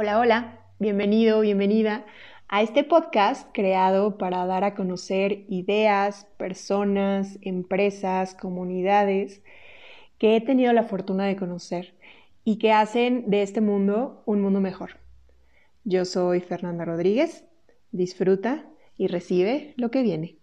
Hola, hola, bienvenido, bienvenida a este podcast creado para dar a conocer ideas, personas, empresas, comunidades que he tenido la fortuna de conocer y que hacen de este mundo un mundo mejor. Yo soy Fernanda Rodríguez, disfruta y recibe lo que viene.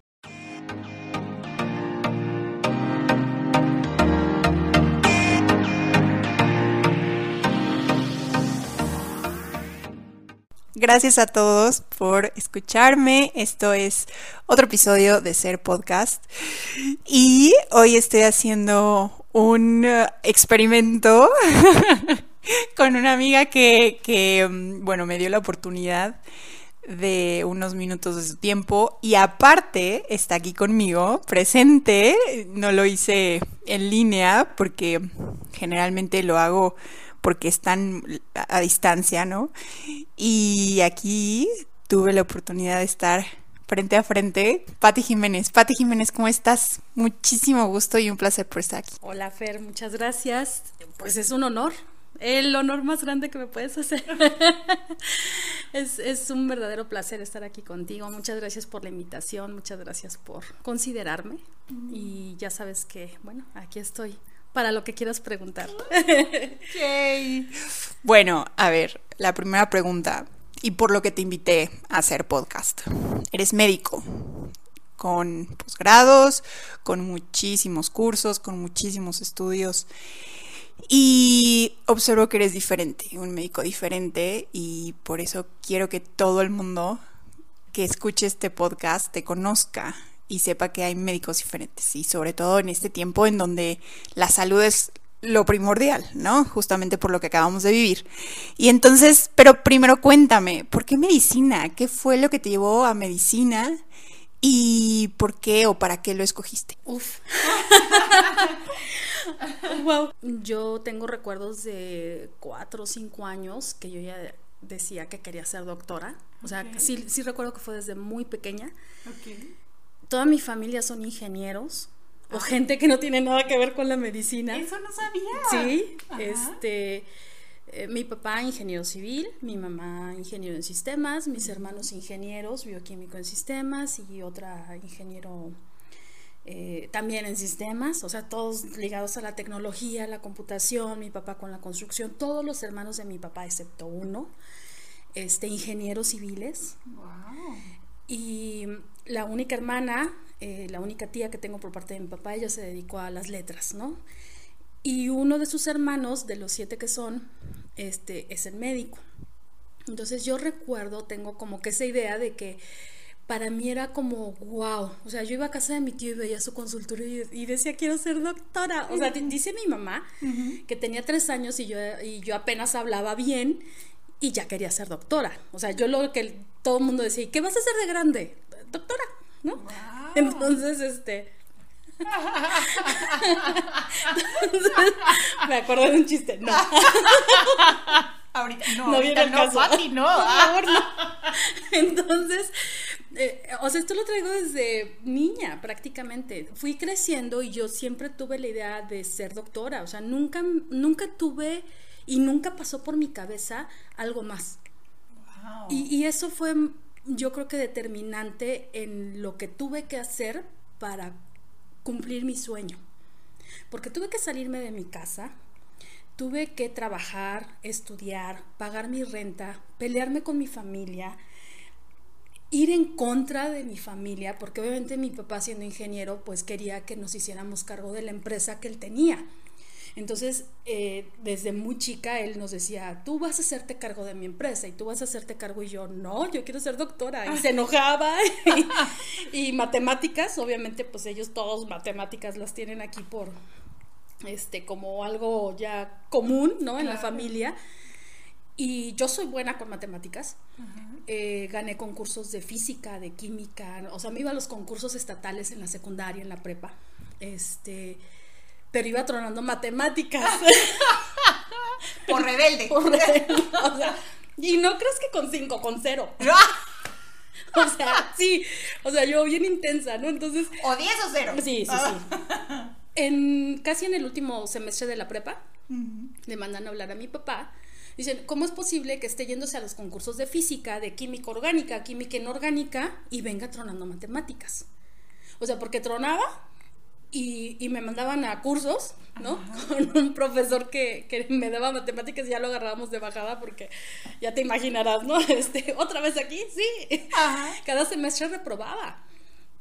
Gracias a todos por escucharme. Esto es otro episodio de Ser Podcast. Y hoy estoy haciendo un uh, experimento con una amiga que, mm, bueno, me dio la oportunidad de unos minutos de su tiempo y aparte está aquí conmigo, presente. No lo hice en línea porque generalmente lo hago porque están a, distancia, ¿no? Y aquí tuve la oportunidad de estar frente a frente. Pati Jiménez. Pati Jiménez, ¿cómo estás? Muchísimo gusto y un placer por estar aquí. Hola Fer, muchas gracias. Pues es un honor, el honor más grande que me puedes hacer. es, es, un verdadero placer estar aquí contigo. Muchas gracias por la invitación, muchas gracias por considerarme. Y ya sabes que, bueno, aquí estoy para lo que quieras preguntar. Bueno, a ver, la primera pregunta, y por lo que te invité a hacer podcast. Eres médico, con posgrados, con muchísimos cursos, con muchísimos estudios. Y observo que eres diferente, un médico diferente, y por eso quiero que todo el mundo que escuche este podcast te conozca y sepa que hay médicos diferentes y sobre todo en este tiempo en donde la salud es lo primordial, ¿no? Justamente por lo que acabamos de vivir. Y entonces, pero primero cuéntame, ¿por qué medicina? ¿Qué fue lo que te llevó a medicina? ¿Y por qué o para qué lo escogiste? Uf. wow. Yo tengo recuerdos de cuatro o cinco años que yo ya decía que quería ser doctora. O sea, sí, sí recuerdo que fue desde muy pequeña. Okay toda mi familia son ingenieros o gente que no tiene nada que ver con la medicina. Eso no sabía. Sí, este eh, mi papá ingeniero civil, mi mamá ingeniero en sistemas, mis hermanos ingenieros, bioquímico en sistemas y otra ingeniero eh, también en sistemas, o sea, todos ligados a la tecnología, la computación, mi papá con la construcción, todos los hermanos de mi papá excepto uno, este, ingenieros civiles. Wow. Y la única hermana, eh, la única tía que tengo por parte de mi papá, ella se dedicó a las letras, ¿no? Y uno de sus hermanos, de los siete que son, este, es el médico. Entonces yo recuerdo, tengo como que esa idea de que para mí era como, wow, o sea, yo iba a casa de mi tío y veía su consultorio y, decía, quiero ser doctora. O sea, dice mi mamá que tenía tres años y yo, y yo apenas hablaba bien y ya quería ser doctora. O sea, yo lo que todo el mundo decía, ¿qué vas a hacer de grande? doctora, ¿no? Entonces, este... me acuerdo de un chiste, no. Ahorita no, no viene el caso. no. Por favor, no. Entonces, eh, o sea, esto lo traigo desde niña prácticamente. Fui creciendo y yo siempre tuve la idea de ser doctora. O sea, nunca, nunca tuve y nunca pasó por mi cabeza algo más. Wow. Y, y, eso fue yo creo que determinante en lo que tuve que hacer para cumplir mi sueño. Porque tuve que salirme de mi casa, tuve que trabajar, estudiar, pagar mi renta, pelearme con mi familia, ir en contra de mi familia, porque obviamente mi papá siendo ingeniero, pues quería que nos hiciéramos cargo de la empresa que él tenía. Entonces, eh, desde muy chica, él nos decía, tú vas a hacerte cargo de mi empresa y tú vas a hacerte cargo y yo, no, yo quiero ser doctora. Y se enojaba. y, matemáticas, obviamente, pues ellos todos matemáticas las tienen aquí por, este, como algo ya común, ¿no? En la familia. Y yo soy buena con matemáticas. Eh, gané concursos de física, de química. O sea, me iba a los concursos estatales en la secundaria, en la prepa. Este pero iba tronando matemáticas. Por rebelde. Por rebelde. O sea, y no crees que con cinco, con cero. o sea, sí. O sea, yo bien intensa, ¿no? Entonces. ¿O diez o cero? Sí, sí, sí. En, casi en el último semestre de la prepa, le mandan a hablar a mi papá Dicen, ¿cómo es posible que esté yéndose a los concursos de física, de química orgánica, química inorgánica y venga tronando matemáticas? O sea, porque tronaba y, y me mandaban a cursos, ¿no? Con un profesor que, que, me daba matemáticas y ya lo agarrábamos de bajada porque ya te imaginarás, ¿no? Este, otra vez aquí, sí. Cada semestre reprobaba.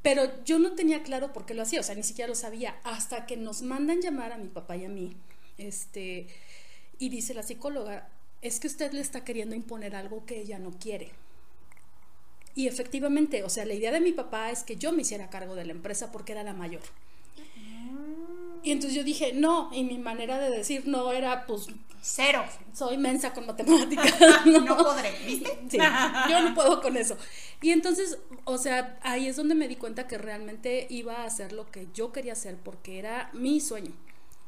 Pero yo no tenía claro por qué lo hacía, o sea, ni siquiera lo sabía, hasta que nos mandan llamar a mi papá y a mí, este, y dice la psicóloga, es que usted le está queriendo imponer algo que ella no quiere. Y efectivamente, o sea, la idea de mi papá es que yo me hiciera cargo de la empresa porque era la mayor. Y entonces yo dije, no, y mi manera de decir no era, pues, cero. Soy mensa con matemáticas. no, no podré, ¿viste? Sí, yo no puedo con eso. Y entonces, o sea, ahí es donde me di cuenta que realmente iba a hacer lo que yo quería hacer porque era mi sueño.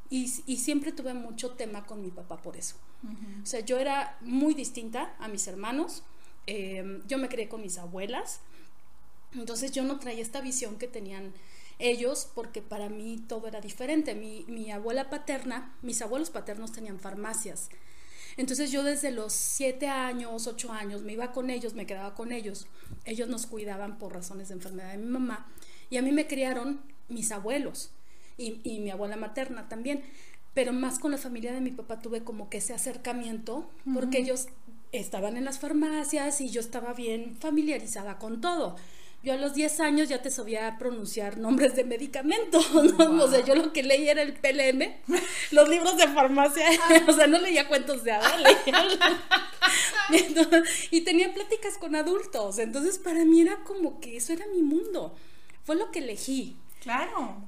Y, y siempre tuve mucho tema con mi papá por eso. O sea, yo era muy distinta a mis hermanos. Eh, yo me crié con mis abuelas. Entonces yo no traía esta visión que tenían ellos porque para mí todo era diferente. Mi, mi abuela paterna, mis abuelos paternos tenían farmacias. Entonces yo desde los siete años, ocho años, me iba con ellos, me quedaba con ellos. Ellos nos cuidaban por razones de enfermedad de mi mamá. Y a mí me criaron mis abuelos y, y mi abuela materna también. Pero más con la familia de mi papá tuve como que ese acercamiento porque ellos estaban en las farmacias y yo estaba bien familiarizada con todo yo a los 10 años ya te sabía pronunciar nombres de medicamentos, ¿no? O sea, yo lo que leí era el PLM, los libros de farmacia, o sea, no leía cuentos de hadas, y tenía pláticas con adultos, entonces para mí era como que eso era mi mundo, fue lo que elegí. Claro.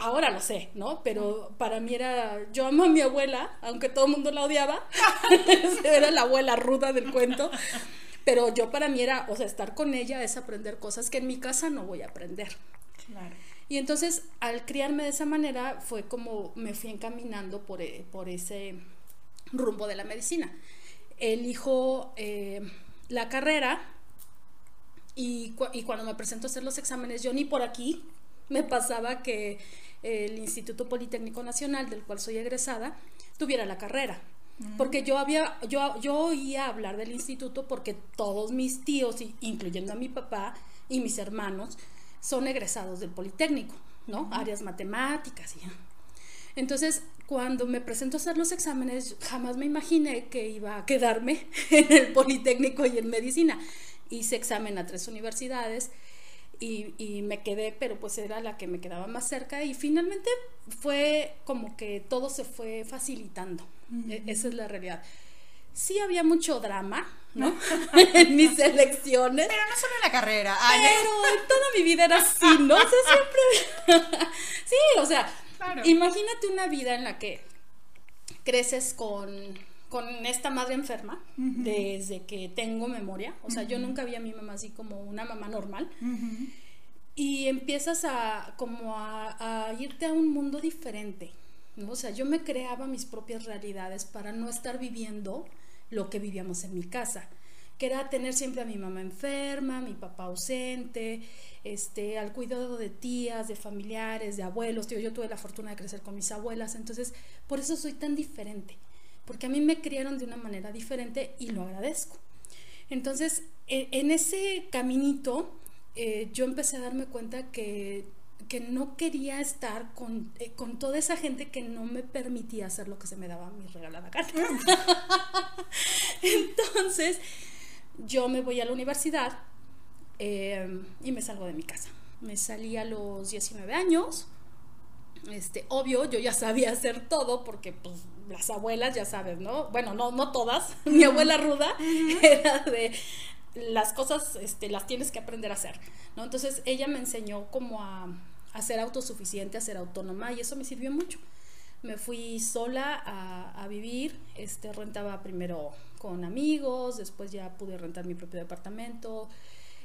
Ahora lo sé, ¿no? Pero para mí era, yo amo a mi abuela, aunque todo el mundo la odiaba, era la abuela ruda del cuento, pero yo para mí era, o sea, estar con ella es aprender cosas que en mi casa no voy a aprender. Claro. Y entonces, al criarme de esa manera, fue como me fui encaminando por, eh, por ese rumbo de la medicina. Elijo eh, la carrera y, y cuando me presento a hacer los exámenes, yo ni por aquí me pasaba que el Instituto Politécnico Nacional, del cual soy egresada, tuviera la carrera. Porque yo había, yo, yo oía hablar del instituto porque todos mis tíos, incluyendo a mi papá y mis hermanos, son egresados del Politécnico, ¿no? Áreas matemáticas y entonces, cuando me presento a hacer los exámenes, jamás me imaginé que iba a quedarme en el Politécnico y en medicina. Hice examen a tres universidades y, y, me quedé, pero pues era la que me quedaba más cerca y finalmente fue como que todo se fue facilitando. E, esa es la realidad. Sí había mucho drama, ¿no? en mis elecciones. Pero no solo en la carrera. pero en toda mi vida era así, ¿no? O sea, siempre... sí, o sea, imagínate una vida en la que creces con, con esta madre enferma desde que tengo memoria. O sea, yo nunca vi a mi mamá así como una mamá normal. Y empiezas a como a, a irte a un mundo diferente. O sea, yo me creaba mis propias realidades para no estar viviendo lo que vivíamos en mi casa, que era tener siempre a mi mamá enferma, mi papá ausente, este, al cuidado de tías, de familiares, de abuelos. yo tuve la fortuna de crecer con mis abuelas, entonces por eso soy tan diferente, porque a mí me criaron de una manera diferente y lo agradezco. Entonces, e, en ese caminito, eh, yo empecé a darme cuenta que que no quería estar con, eh, con, toda esa gente que no me permitía hacer lo que se me daba a mi regalada gana. Entonces, yo me voy a la universidad eh, y me salgo de mi casa. Me salí a los 19 años. Este, obvio, yo ya sabía hacer todo porque pues, las abuelas, ya sabes, ¿no? Bueno, no, no todas. Mi abuela ruda era de las cosas este, las tienes que aprender a hacer, ¿no? Entonces ella me enseñó como a, a ser autosuficiente, a ser autónoma y eso me sirvió mucho. Me fui sola a, vivir, este, rentaba primero con amigos, después ya pude rentar mi propio departamento,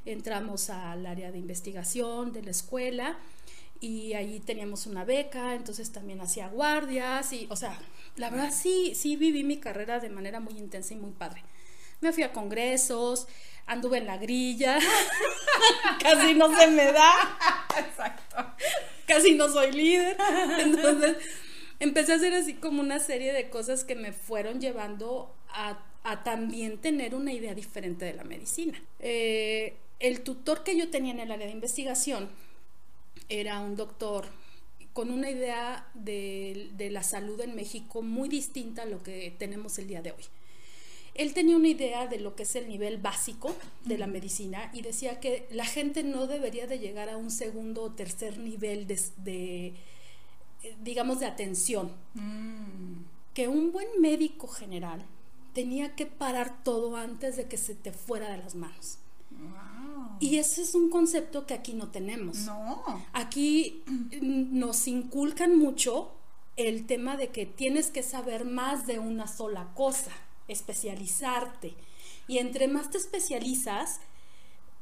entramos al área de investigación de la escuela y allí teníamos una beca, entonces también hacía guardias y, o sea, la verdad sí, sí viví mi carrera de manera muy intensa y muy padre. Me fui a congresos, anduve en la grilla, casi no se me da. Exacto. Casi no soy líder. Entonces, empecé a hacer así como una serie de cosas que me fueron llevando a, a también tener una idea diferente de la medicina. Eh, el tutor que yo tenía en el área de investigación era un doctor con una idea de, de, la salud en México muy distinta a lo que tenemos el día de hoy. Él tenía una idea de lo que es el nivel básico de la medicina y decía que la gente no debería de llegar a un segundo o tercer nivel de, de digamos, de atención. Mm. Que un buen médico general tenía que parar todo antes de que se te fuera de las manos. Y ese es un concepto que aquí no tenemos. No. Aquí nos inculcan mucho el tema de que tienes que saber más de una sola cosa, especializarte. Y entre más te especializas,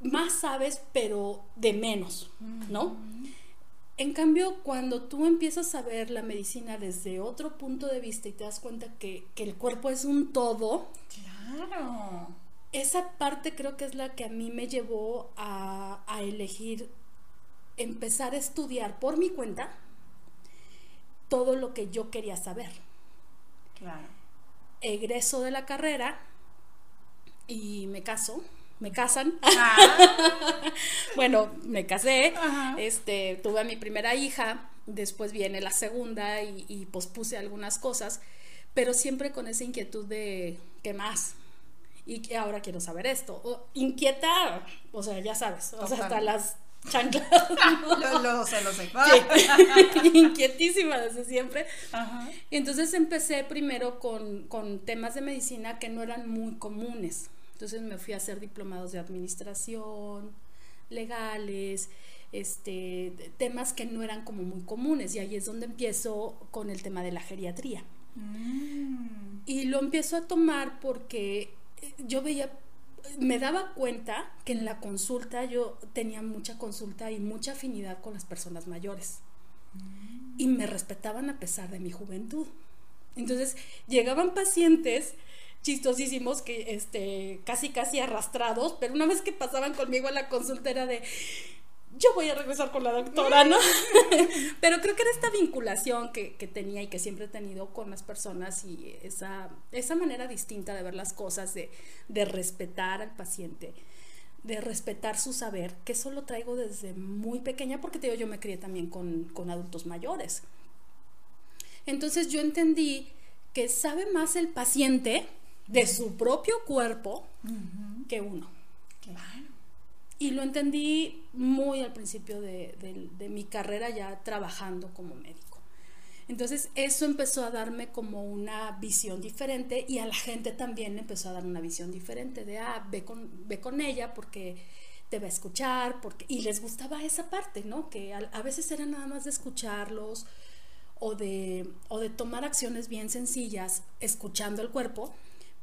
más sabes, pero de menos, ¿no? En cambio, cuando tú empiezas a ver la medicina desde otro punto de vista y te das cuenta que, el cuerpo es un todo. Claro. Esa parte creo que es la que a mí me llevó a, a elegir empezar a estudiar por mi cuenta todo lo que yo quería saber. Claro. Egreso de la carrera y me caso me casan. Ah. bueno, me casé, este, tuve a mi primera hija, después viene la segunda y, pospuse algunas cosas, pero siempre con esa inquietud de ¿qué más? Y que ahora quiero saber esto. O, inquieta, o sea, ya sabes, o sea, hasta las chanclas. lo, sé, lo sé. Inquietísima desde siempre. Y entonces empecé primero con, con temas de medicina que no eran muy comunes. Entonces me fui a hacer diplomados de administración, legales, este, temas que no eran como muy comunes y ahí es donde empiezo con el tema de la geriatría. Mm. Y lo empiezo a tomar porque eh, yo veía, me daba cuenta que en la consulta yo tenía mucha consulta y mucha afinidad con las personas mayores. Y me respetaban a pesar de mi juventud. Entonces llegaban pacientes chistosísimos que este casi casi arrastrados, pero una vez que pasaban conmigo a la consulta era de yo voy a regresar con la doctora, ¿no? pero creo que era esta vinculación que, tenía y que siempre he tenido con las personas y esa, esa manera distinta de ver las cosas, de, de respetar al paciente, de respetar su saber, que eso lo traigo desde muy pequeña porque te digo, yo me crié también con, con adultos mayores. Entonces yo entendí que sabe más el paciente de su propio cuerpo que uno. Claro. Y lo entendí muy al principio de, mi carrera ya trabajando como médico. Entonces eso empezó a darme como una visión diferente y a la gente también empezó a dar una visión diferente de, ah, ve con, ve con ella porque te va a escuchar, porque... y les gustaba esa parte, ¿no? Que a, veces era nada más de escucharlos o de, o de tomar acciones bien sencillas escuchando el cuerpo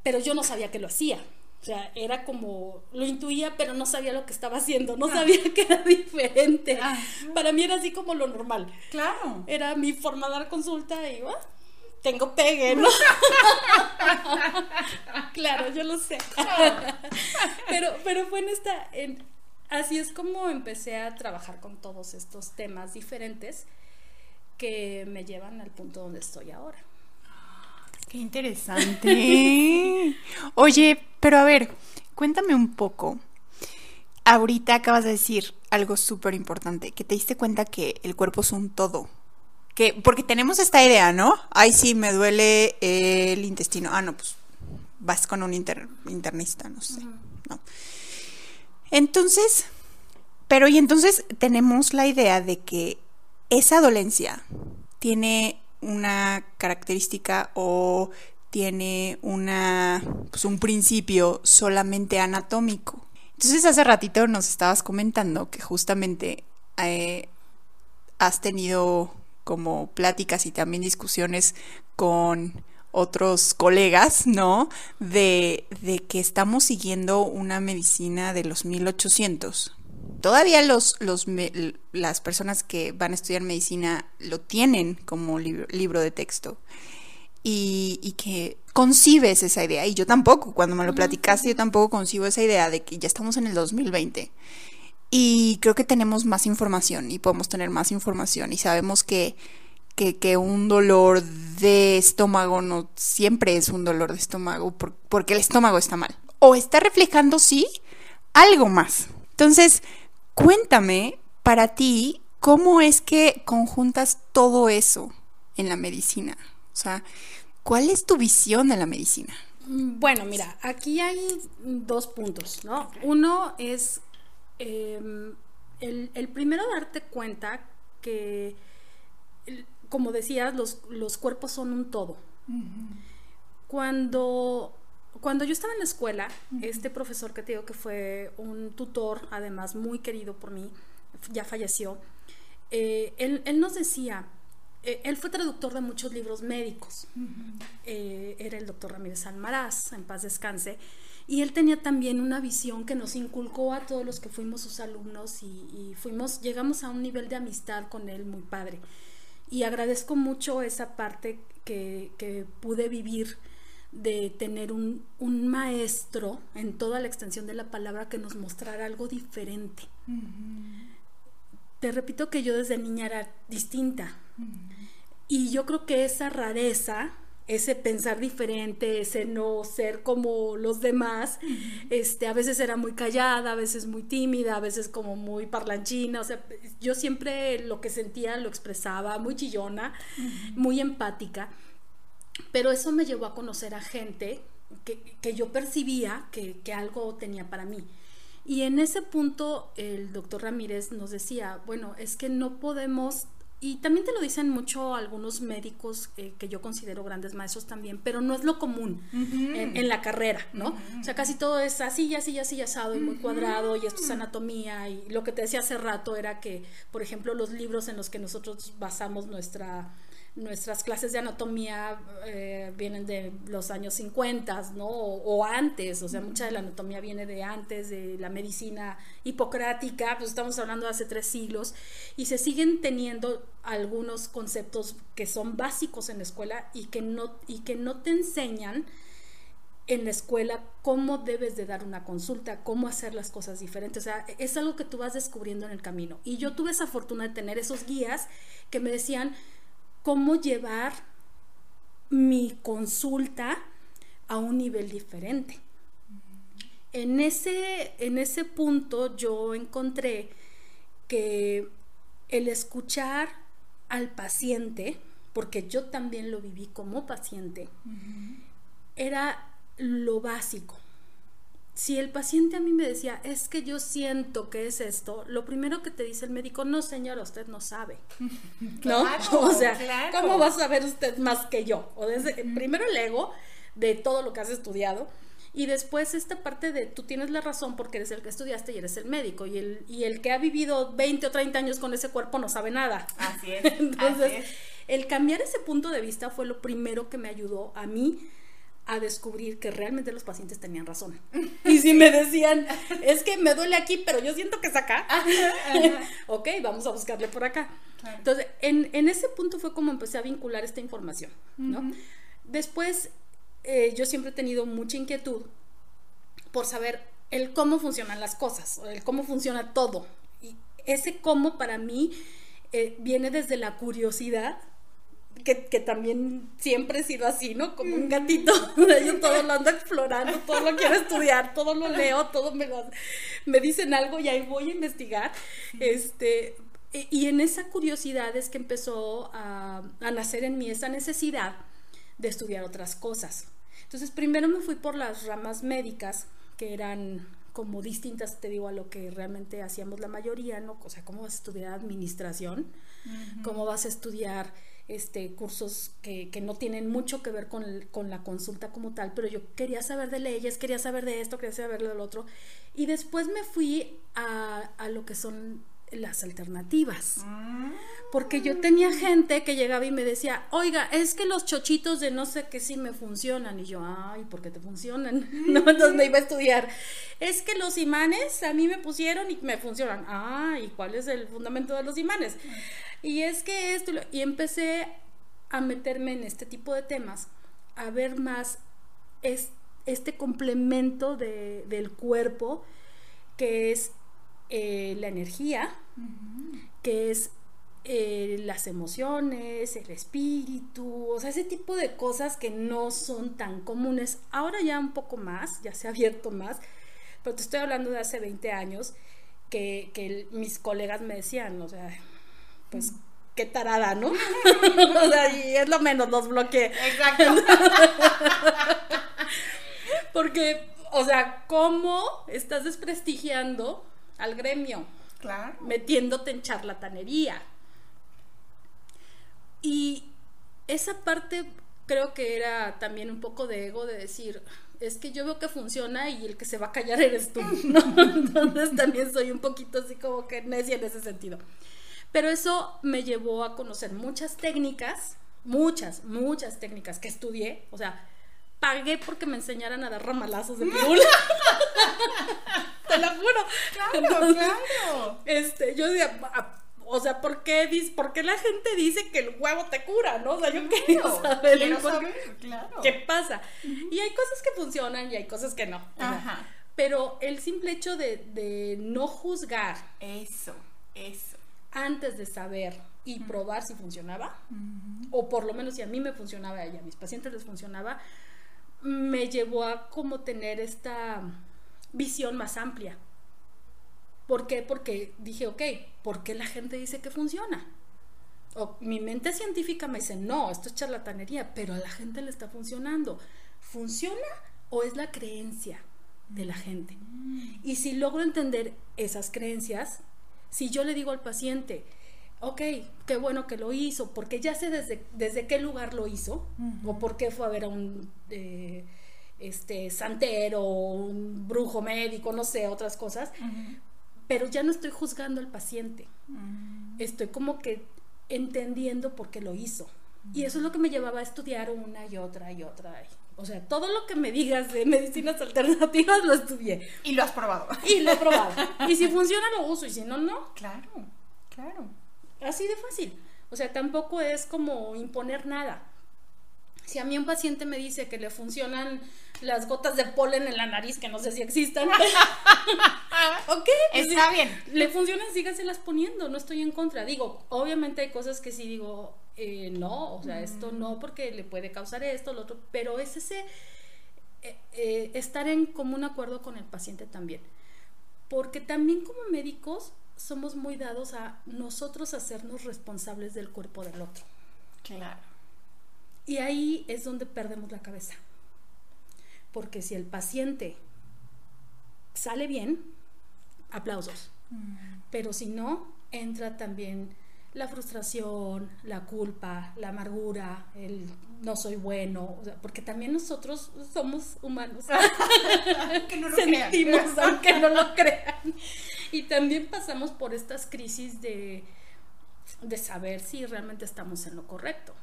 pero yo no sabía que lo hacía. O sea, era como, lo intuía, pero no sabía lo que estaba haciendo, no ah. sabía que era diferente. Ah. Para mí era así como lo normal. Claro. Era mi forma de dar consulta y, ah, tengo pegue, ¿no? claro, yo lo sé. pero, pero fue en esta, en, así es como empecé a trabajar con todos estos temas diferentes que me llevan al punto donde estoy ahora. Qué interesante. Oye, pero a ver, cuéntame un poco. Ahorita acabas de decir algo súper importante, que te diste cuenta que el cuerpo es un todo. Que, porque tenemos esta idea, ¿no? Ay, sí, me duele el intestino. Ah, no, pues vas con un internista, no sé. No. Entonces, pero y entonces tenemos la idea de que esa dolencia tiene una característica o tiene una, pues un principio solamente anatómico. Entonces hace ratito nos estabas comentando que justamente eh, has tenido como pláticas y también discusiones con otros colegas, ¿no? De, de que estamos siguiendo una medicina de los 1800, todavía los, los, las personas que van a estudiar medicina lo tienen como libro, de texto y, que concibes esa idea. Y yo tampoco, cuando me lo platicaste, yo tampoco concibo esa idea de que ya estamos en el 2020. Y creo que tenemos más información y podemos tener más información y sabemos que, que, que, un dolor de estómago no siempre es un dolor de estómago porque el estómago está mal. O está reflejando, sí, algo más. Entonces, cuéntame para ti cómo es que conjuntas todo eso en la medicina. O sea, ¿cuál es tu visión de la medicina? Bueno, mira, aquí hay dos puntos, ¿no? Uno es em, el, primero darte cuenta que, como decías, los, cuerpos son un todo. Cuando cuando yo estaba en la escuela, este profesor que te digo que fue un tutor, además muy querido por mí, ya falleció, eh, él, nos decía, eh, él fue traductor de muchos libros médicos, eh, era el doctor Ramírez Almaraz, en paz descanse, y él tenía también una visión que nos inculcó a todos los que fuimos sus alumnos y, fuimos, llegamos a un nivel de amistad con él muy padre. Y agradezco mucho esa parte que, que pude vivir de tener un, maestro en toda la extensión de la palabra que nos mostrara algo diferente. Te repito que yo desde niña era distinta. Y yo creo que esa rareza, ese pensar diferente, ese no ser como los demás, este, a veces era muy callada, a veces muy tímida, a veces como muy parlanchina, o sea, yo siempre lo que sentía lo expresaba, muy chillona, muy empática pero eso me llevó a conocer a gente que, yo percibía que, algo tenía para mí. Y en ese punto el doctor Ramírez nos decía, bueno, es que no podemos, y también te lo dicen mucho algunos médicos eh, que yo considero grandes maestros también, pero no es lo común en, la carrera, ¿no? O sea, casi todo es así, así, así, asado y muy cuadrado, y esto es anatomía, y lo que te decía hace rato era que, por ejemplo, los libros en los que nosotros basamos nuestra nuestras clases de anatomía eh, vienen de los años 50, ¿no? O, antes, o sea, mucha de la anatomía viene de antes, de la medicina hipocrática, pues estamos hablando de hace tres siglos, y se siguen teniendo algunos conceptos que son básicos en la escuela y que no, y que no te enseñan en la escuela cómo debes de dar una consulta, cómo hacer las cosas diferentes. O sea, es algo que tú vas descubriendo en el camino. Y yo tuve esa fortuna de tener esos guías que me decían, cómo llevar mi consulta a un nivel diferente. En ese, en ese punto yo encontré que el escuchar al paciente, porque yo también lo viví como paciente, era lo básico si el paciente a mí me decía, es que yo siento que es esto, lo primero que te dice el médico, no señora, usted no sabe. ¿No? o sea, ¿cómo va a saber usted más que yo? O desde, Primero el ego de todo lo que has estudiado. Y después esta parte de tú tienes la razón porque eres el que estudiaste y eres el médico. Y el, y el que ha vivido 20 o 30 años con ese cuerpo no sabe nada. Así es. Entonces, el cambiar ese punto de vista fue lo primero que me ayudó a mí a descubrir que realmente los pacientes tenían razón. Y si me decían, es que me duele aquí, pero yo siento que es acá, ok, vamos a buscarle por acá. Entonces, en, ese punto fue como empecé a vincular esta información, ¿no? Después, eh, yo siempre he tenido mucha inquietud por saber el cómo funcionan las cosas, el cómo funciona todo. Y ese cómo para mí eh, viene desde la curiosidad que, también siempre he sido así, ¿no? Como un gatito. Yo todo lo ando explorando, todo lo quiero estudiar, todo lo leo, todo me, me dicen algo y ahí voy a investigar. Este, y en esa curiosidad es que empezó a, a nacer en mí esa necesidad de estudiar otras cosas. Entonces, primero me fui por las ramas médicas, que eran como distintas, te digo, a lo que realmente hacíamos la mayoría, ¿no? O sea, ¿cómo vas a estudiar administración? ¿Cómo vas a estudiar este, cursos que, no tienen mucho que ver con, la consulta como tal, pero yo quería saber de leyes, quería saber de esto, quería saber de lo otro. Y después me fui a, lo que son las alternativas. Porque yo tenía gente que llegaba y me decía, oiga, es que los chochitos de no sé qué sí me funcionan. Y yo, ay, ¿por qué te funcionan? no, entonces me iba a estudiar. Es que los imanes a mí me pusieron y me funcionan. Ah, ¿y cuál es el fundamento de los imanes? Y es que esto, y empecé a meterme en este tipo de temas, a ver más este complemento del cuerpo, que es eh, la energía, que es eh, las emociones, el espíritu, o sea, ese tipo de cosas que no son tan comunes. Ahora ya un poco más, ya se ha abierto más, pero te estoy hablando de hace 20 años que, que mis colegas me decían, o sea, pues qué tarada, ¿no? o sea, y es lo menos, los bloqueé. Exacto. Porque, o sea, ¿cómo estás desprestigiando al gremio? Claro. Metiéndote en charlatanería. Y esa parte creo que era también un poco de ego de decir, es que yo veo que funciona y el que se va a callar eres tú, ¿no? Entonces también soy un poquito así como que necia en ese sentido. Pero eso me llevó a conocer muchas técnicas, muchas, muchas técnicas que estudié, o sea, pagué porque me enseñaran a dar ramalazos de pirula. Te lo juro. Claro, claro. Este, yo decía, "Ah, o sea, ¿por qué, dis- por qué la gente dice que el huevo te cura, no? O sea, yo quería saber, Quiero saber, claro. qué pasa. Y hay cosas que funcionan y hay cosas que no. sea, Ajá. pero el simple hecho de, de no juzgar Eso, eso. antes de saber y probar si funcionaba, o por lo menos si a mí me funcionaba y a mis pacientes les funcionaba, me llevó a como tener esta visión más amplia. ¿Por qué? Porque dije, ok, ¿por qué la gente dice que funciona? O mi mente científica me dice, no, esto es charlatanería, pero a la gente le está funcionando. ¿Funciona o es la creencia de la gente? Y si logro entender esas creencias, si yo le digo al paciente, ok, qué bueno que lo hizo, porque ya sé desde, desde qué lugar lo hizo, o por qué fue a ver a un eh, este, santero, un brujo médico, no sé, otras cosas, pero ya no estoy juzgando al paciente, estoy como que entendiendo por qué lo hizo. Y eso es lo que me llevaba a estudiar una y otra y otra. O sea, todo lo que me digas de medicinas alternativas lo estudié. Y lo has probado. Y lo he probado. Y si funciona, lo uso. Y si no, no. Claro, claro. Así de fácil. O sea, tampoco es como imponer nada. Si a mí un paciente me dice que le funcionan las gotas de polen en la nariz, que no sé si existan, ok, pues Está bien. Le funcionan, sígaselas poniendo, no estoy en contra. Digo, obviamente hay cosas que sí digo, eh, no, o sea, esto no, porque le puede causar esto, lo otro, pero es ese eh, eh, estar en común acuerdo con el paciente también. Porque también como médicos somos muy dados a nosotros hacernos responsables del cuerpo del otro. Claro. Y ahí es donde perdemos la cabeza. Porque si el paciente sale bien, aplausos. Pero si no, entra también la frustración, la culpa, la amargura, el no soy bueno, o sea, porque también nosotros somos humanos. no lo crean. Sentimos, aunque no lo crean. Y también pasamos por estas crisis de, de saber si realmente estamos en lo correcto.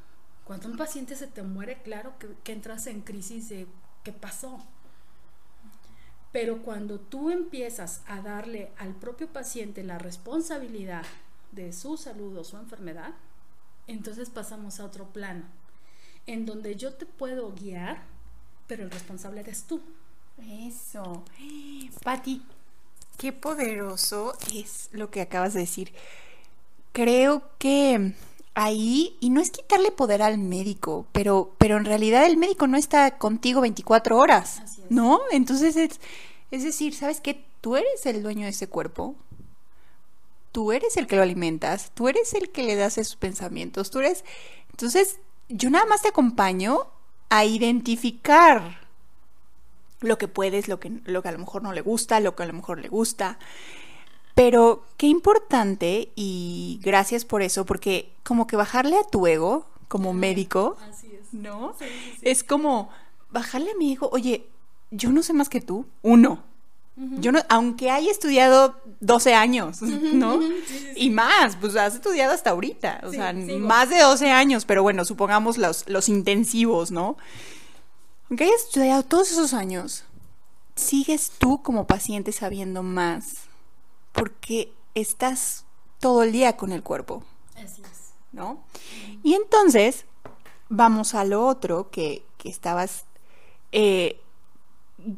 Cuando un paciente se te muere, claro que, que entras en crisis de qué pasó. Pero cuando tú empiezas a darle al propio paciente la responsabilidad de su salud o su enfermedad, entonces pasamos a otro plano, en donde yo te puedo guiar, pero el responsable eres tú. Eso. Pati, qué poderoso es lo que acabas de decir. Creo que ahí, y no es quitarle poder al médico, pero, pero en realidad el médico no está contigo 24 horas, Así es. ¿no? Entonces es, es decir, ¿sabes qué? Tú eres el dueño de ese cuerpo. Tú eres el que lo alimentas, tú eres el que le das esos pensamientos, tú eres... Entonces, yo nada más te acompaño a identificar lo que puedes, lo que, lo que a lo mejor no le gusta, lo que a lo mejor le gusta. Pero qué importante y gracias por eso, porque como que bajarle a tu ego como médico, Así es. ¿no? Sí, sí, sí. Es como bajarle a mi ego, oye, yo no sé más que tú, uno. Yo no, aunque haya estudiado 12 años, ¿no? sí, sí, Y más, pues has estudiado hasta ahorita, o Sí, sea, sigo. más de 12 años, pero bueno, supongamos los, los intensivos, ¿no? Aunque hayas estudiado todos esos años, sigues tú como paciente sabiendo más, porque estás todo el día con el cuerpo, Así es. ¿no? Y entonces, vamos a lo otro que, que estabas... eh,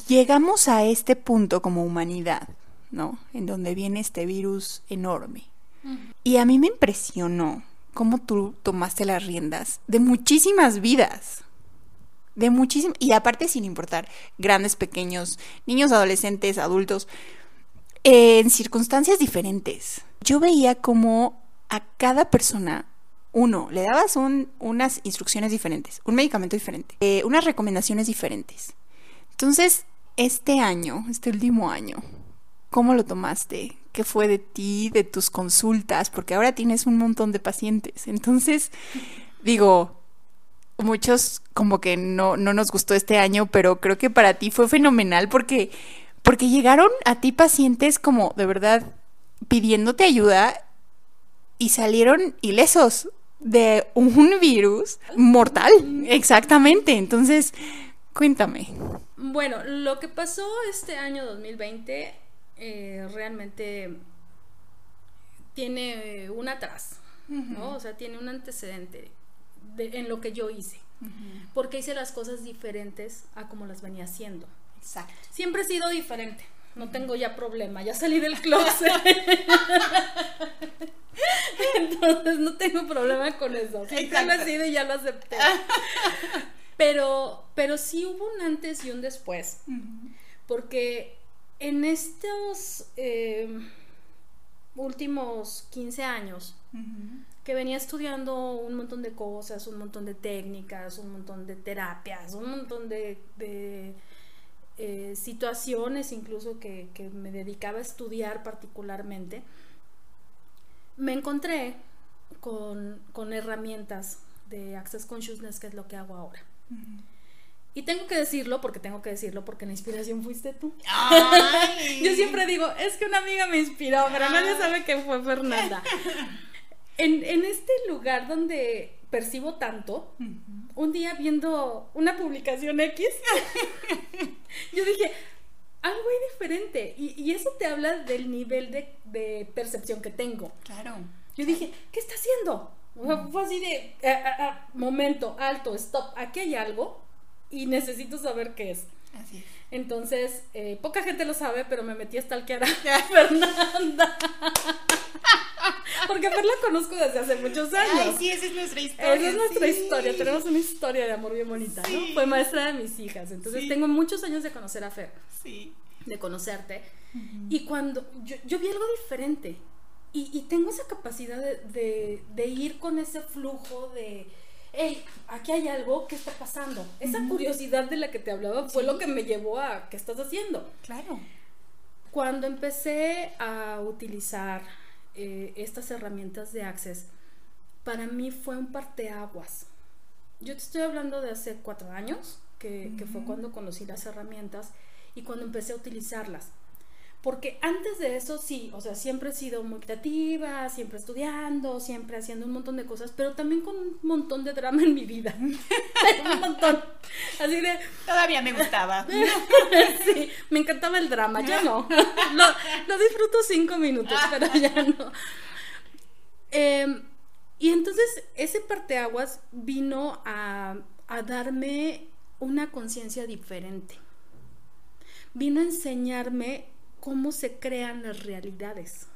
llegamos a este punto como humanidad, ¿no? En donde viene este virus enorme. Y a mí me impresionó cómo tú tomaste las riendas de muchísimas vidas. De muchísimas. Y aparte, sin importar, grandes, pequeños, niños, adolescentes, adultos, en circunstancias diferentes. Yo veía como a cada persona, uno, le dabas unas instrucciones diferentes, un medicamento diferente, eh, unas recomendaciones diferentes. Entonces, este año, este último año, ¿cómo lo tomaste? ¿Qué fue de ti, de tus consultas? Porque ahora tienes un montón de pacientes. Entonces, digo, muchos como que no, no nos gustó este año, pero creo que para ti fue fenomenal porque, porque llegaron a ti pacientes como de verdad pidiéndote ayuda y salieron ilesos de un virus mortal. Exactamente. Entonces, cuéntame. Bueno, lo que pasó este año 2020 eh, realmente tiene un atrás, ¿no? O sea, tiene un antecedente en lo que yo hice. Porque hice las cosas diferentes a como las venía haciendo. Exacto. Siempre he sido diferente. No tengo ya problema, ya salí del closet. Entonces no tengo problema con eso. Siempre lo he sido y ya lo acepté. Pero, pero sí hubo un antes y un después. Porque en estos em, últimos 15 años, que venía estudiando un montón de cosas, un montón de técnicas, un montón de terapias, un montón de, eh, situaciones incluso que, me dedicaba a estudiar particularmente, me encontré con, con herramientas de Access Consciousness, que es lo que hago ahora. Y tengo que decirlo, porque tengo que decirlo, porque la inspiración fuiste tú. Yo siempre digo, es que una amiga me inspiró, pero nadie sabe que fue Fernanda. En, en, este lugar donde percibo tanto, un día viendo una publicación X, yo dije, algo hay diferente. Y, y, eso te habla del nivel de, de, percepción que tengo. Claro. Yo dije, ¿qué está haciendo? Fue así de, ah, ah, ah, momento, alto, stop, aquí hay algo y necesito saber qué es. Así es. Entonces, eh, poca gente lo sabe, pero me metí a stalkear a Fernanda. Porque Fer la conozco desde hace muchos años. Ay, sí, esa es nuestra historia. Esa es nuestra historia. Tenemos una historia de amor bien bonita, ¿no? Fue maestra de mis hijas. Entonces, tengo muchos años de conocer a Fer. Sí. De conocerte. Y cuando yo, yo vi algo diferente. Y, tengo esa capacidad de, ir con ese flujo de, hey, aquí hay algo, ¿qué está pasando? Esa curiosidad de la que te hablaba fue lo que me llevó a, ¿qué estás haciendo? Claro. Cuando empecé a utilizar eh, estas herramientas de Access, para mí fue un parteaguas. Yo te estoy hablando de hace cuatro años, que, que fue cuando conocí las herramientas y cuando empecé a utilizarlas. Porque antes de eso sí, o sea, siempre he sido muy creativa, siempre estudiando, siempre haciendo un montón de cosas, pero también con un montón de drama en mi vida. un montón. Así de... Todavía me gustaba. sí, me encantaba el drama, ya no. Lo, disfruto cinco minutos, pero ya no. Em, y entonces ese parteaguas vino a, a darme una conciencia diferente. Vino a enseñarme cómo se crean las realidades.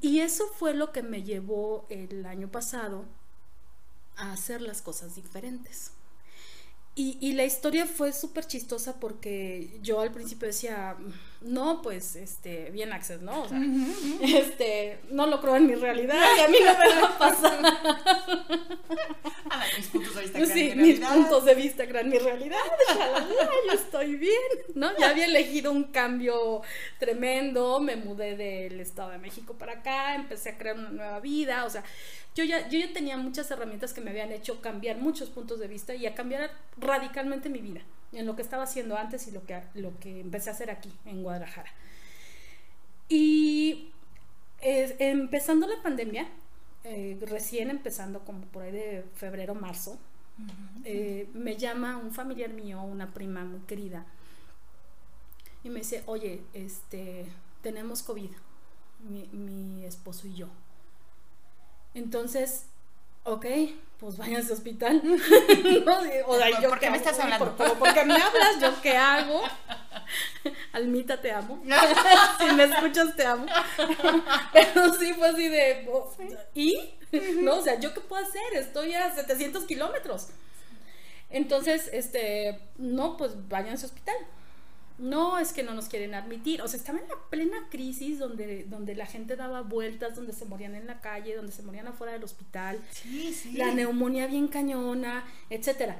Y eso fue lo que me llevó el año pasado a hacer las cosas diferentes. Y, la historia fue súper chistosa porque yo al principio decía, no, pues, este, bien Access, ¿no? O sea, este, no lo creo en mi realidad y a mí no me va a pasar. Ah, mis puntos de vista crean sí, mis puntos de vista crean mi realidad. yo estoy bien, ¿no? Ya había elegido un cambio tremendo, me mudé del Estado de México para acá, empecé a crear una nueva vida, o sea, yo ya, yo ya tenía muchas herramientas que me habían hecho cambiar muchos puntos de vista y a cambiar radicalmente mi vida, en lo que estaba haciendo antes y lo que, lo que empecé a hacer aquí, en Guadalajara. Y empezando la pandemia, eh, recién empezando como por ahí de febrero, marzo, eh, me llama un familiar mío, una prima muy querida, y me dice, oye, este, tenemos COVID, mi, mi esposo y yo. Entonces, ok, pues vaya a ese hospital. ¿Por qué me estás hablando? Por, porque me hablas, ¿yo qué hago? Almita, te amo. si me escuchas, te amo. Pero sí fue así de, ¿y? ¿No? O sea, ¿yo qué puedo hacer? Estoy a 700 kilómetros. Entonces, este, no, pues vayan a su hospital. No, es que no nos quieren admitir. O sea, estaba en la plena crisis donde, donde la gente daba vueltas, donde se morían en la calle, donde se morían afuera del hospital. Sí, sí. La neumonía bien cañona, etcétera.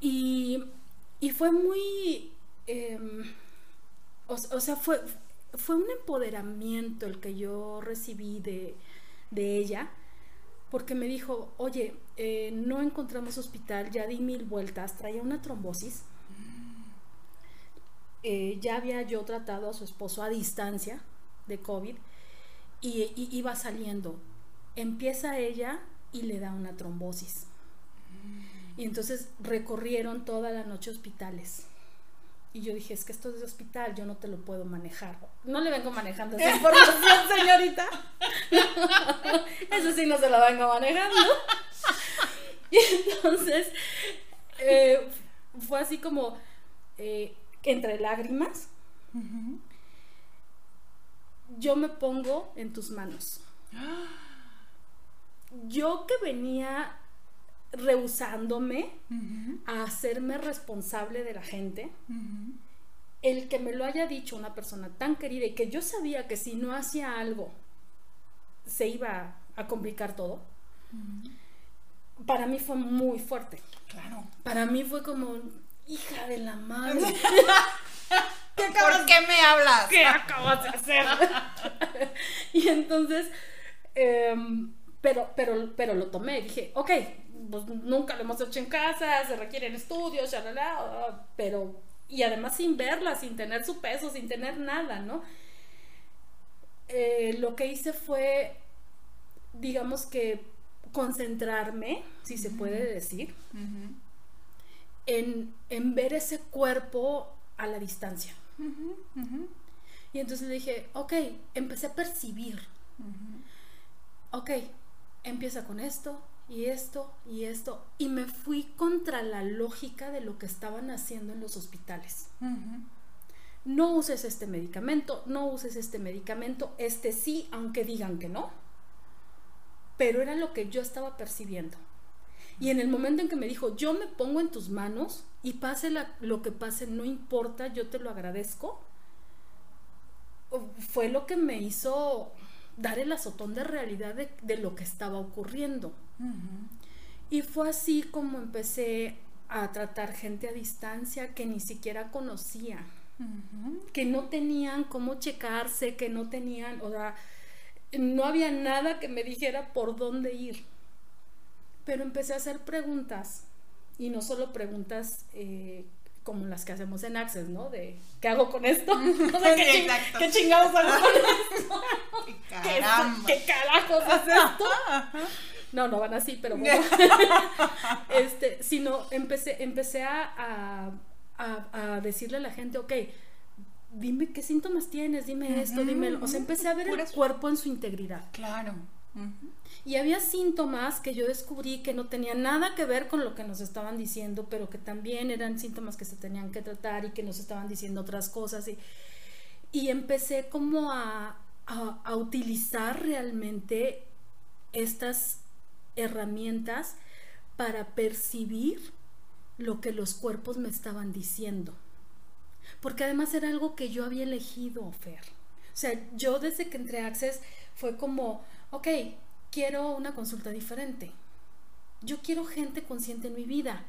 y, y, fue muy. O, o, sea, fue, fue un empoderamiento el que yo recibí de, de ella porque me dijo, oye, eh, no encontramos hospital, ya di mil vueltas, traía una trombosis. Eh, ya había yo tratado a su esposo a distancia de COVID y, iba saliendo. Empieza ella y le da una trombosis. Y entonces recorrieron toda la noche hospitales. Y yo dije, es que esto es de hospital, yo no te lo puedo manejar. No le vengo manejando esa información, señorita. Eso sí no se la vengo manejando. Y entonces eh, fue así como eh, entre lágrimas. Yo me pongo en tus manos. Yo que venía rehusándome a hacerme responsable de la gente, el que me lo haya dicho una persona tan querida y que yo sabía que si no hacía algo se iba a complicar todo, para mí fue muy fuerte. Claro. Para mí fue como, hija de la madre. ¿Qué ¿Por qué me hablas? ¿Qué acabas de hacer? y entonces, em, pero, pero, pero lo tomé. Dije, ok, pues nunca lo hemos hecho en casa, se requieren estudios, ya pero y además sin verla, sin tener su peso, sin tener nada, ¿no? Eh, lo que hice fue, digamos que, concentrarme, si se puede decir, en, en, ver ese cuerpo a la distancia. Y entonces dije, ok, empecé a percibir. Ok, empieza con esto, y esto y esto y me fui contra la lógica de lo que estaban haciendo en los hospitales. No uses este medicamento, no uses este medicamento, este sí, aunque digan que no. Pero era lo que yo estaba percibiendo. Y en el momento en que me dijo, yo me pongo en tus manos y pase lo que pase, no importa, yo te lo agradezco, fue lo que me hizo dar el azotón de realidad de, lo que estaba ocurriendo. Y fue así como empecé a tratar gente a distancia que ni siquiera conocía, que no tenían cómo checarse, que no tenían, o sea, no había nada que me dijera por dónde ir. Pero empecé a hacer preguntas, y no solo preguntas eh, como las que hacemos en Access, ¿no? De ¿qué hago con esto? ¿qué, chingados hago con esto? ¿Qué, carajos es esto? No, no van así, pero bueno. este, sino empecé, empecé a, a, decirle a la gente, ok, dime qué síntomas tienes, dime esto, dime. O sea, empecé a ver el cuerpo en su integridad. Claro. Y había síntomas que yo descubrí que no tenían nada que ver con lo que nos estaban diciendo, pero que también eran síntomas que se tenían que tratar y que nos estaban diciendo otras cosas. Y, y empecé como a, a, utilizar realmente estas herramientas para percibir lo que los cuerpos me estaban diciendo. Porque además era algo que yo había elegido, Fer. O sea, yo desde que entré a Access fue como, ok, quiero una consulta diferente. Yo quiero gente consciente en mi vida.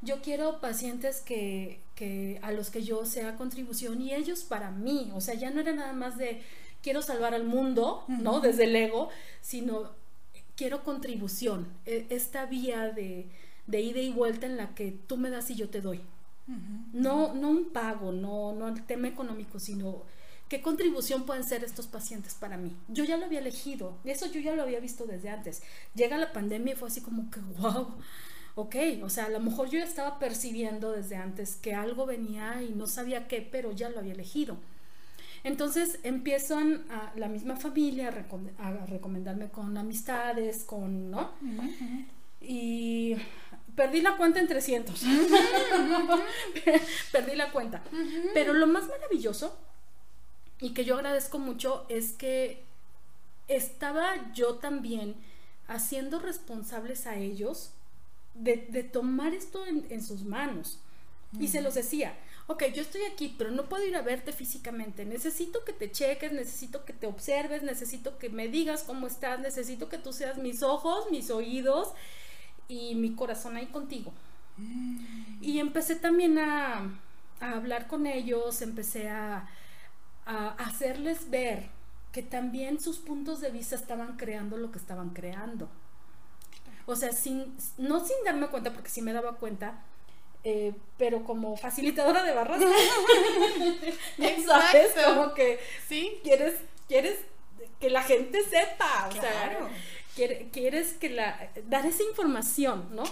Yo quiero pacientes que, que, a los que yo sea contribución y ellos para mí. O sea, ya no era nada más de quiero salvar al mundo, ¿no? Desde el ego, sino quiero contribución. E, esta vía de, de, ida y vuelta en la que tú me das y yo te doy. No, no un pago, no, no el tema económico, sino ¿Qué contribución pueden ser estos pacientes para mí? Yo ya lo había elegido, eso yo ya lo había visto desde antes. Llega la pandemia y fue así como que, wow, ok, o sea, a lo mejor yo ya estaba percibiendo desde antes que algo venía y no sabía qué, pero ya lo había elegido. Entonces empiezan a, la misma familia a, recomendarme con amistades, con, ¿no? Y perdí la cuenta en 300. perdí la cuenta. Pero lo más maravilloso y que yo agradezco mucho es que estaba yo también haciendo responsables a ellos de, tomar esto en, sus manos. Y se los decía, ok, yo estoy aquí, pero no puedo ir a verte físicamente. Necesito que te cheques, necesito que te observes, necesito que me digas cómo estás, necesito que tú seas mis ojos, mis oídos y mi corazón ahí contigo. Y empecé también a, hablar con ellos, empecé a, a hacerles ver que también sus puntos de vista estaban creando lo que estaban creando. O sea, sin, no sin darme cuenta, porque sí me daba cuenta, eh, pero como facilitadora de barras. ¿Sabes? Como que ¿Sí? quieres, quieres que la gente sepa. O sea, quieres que la dar esa información, ¿no?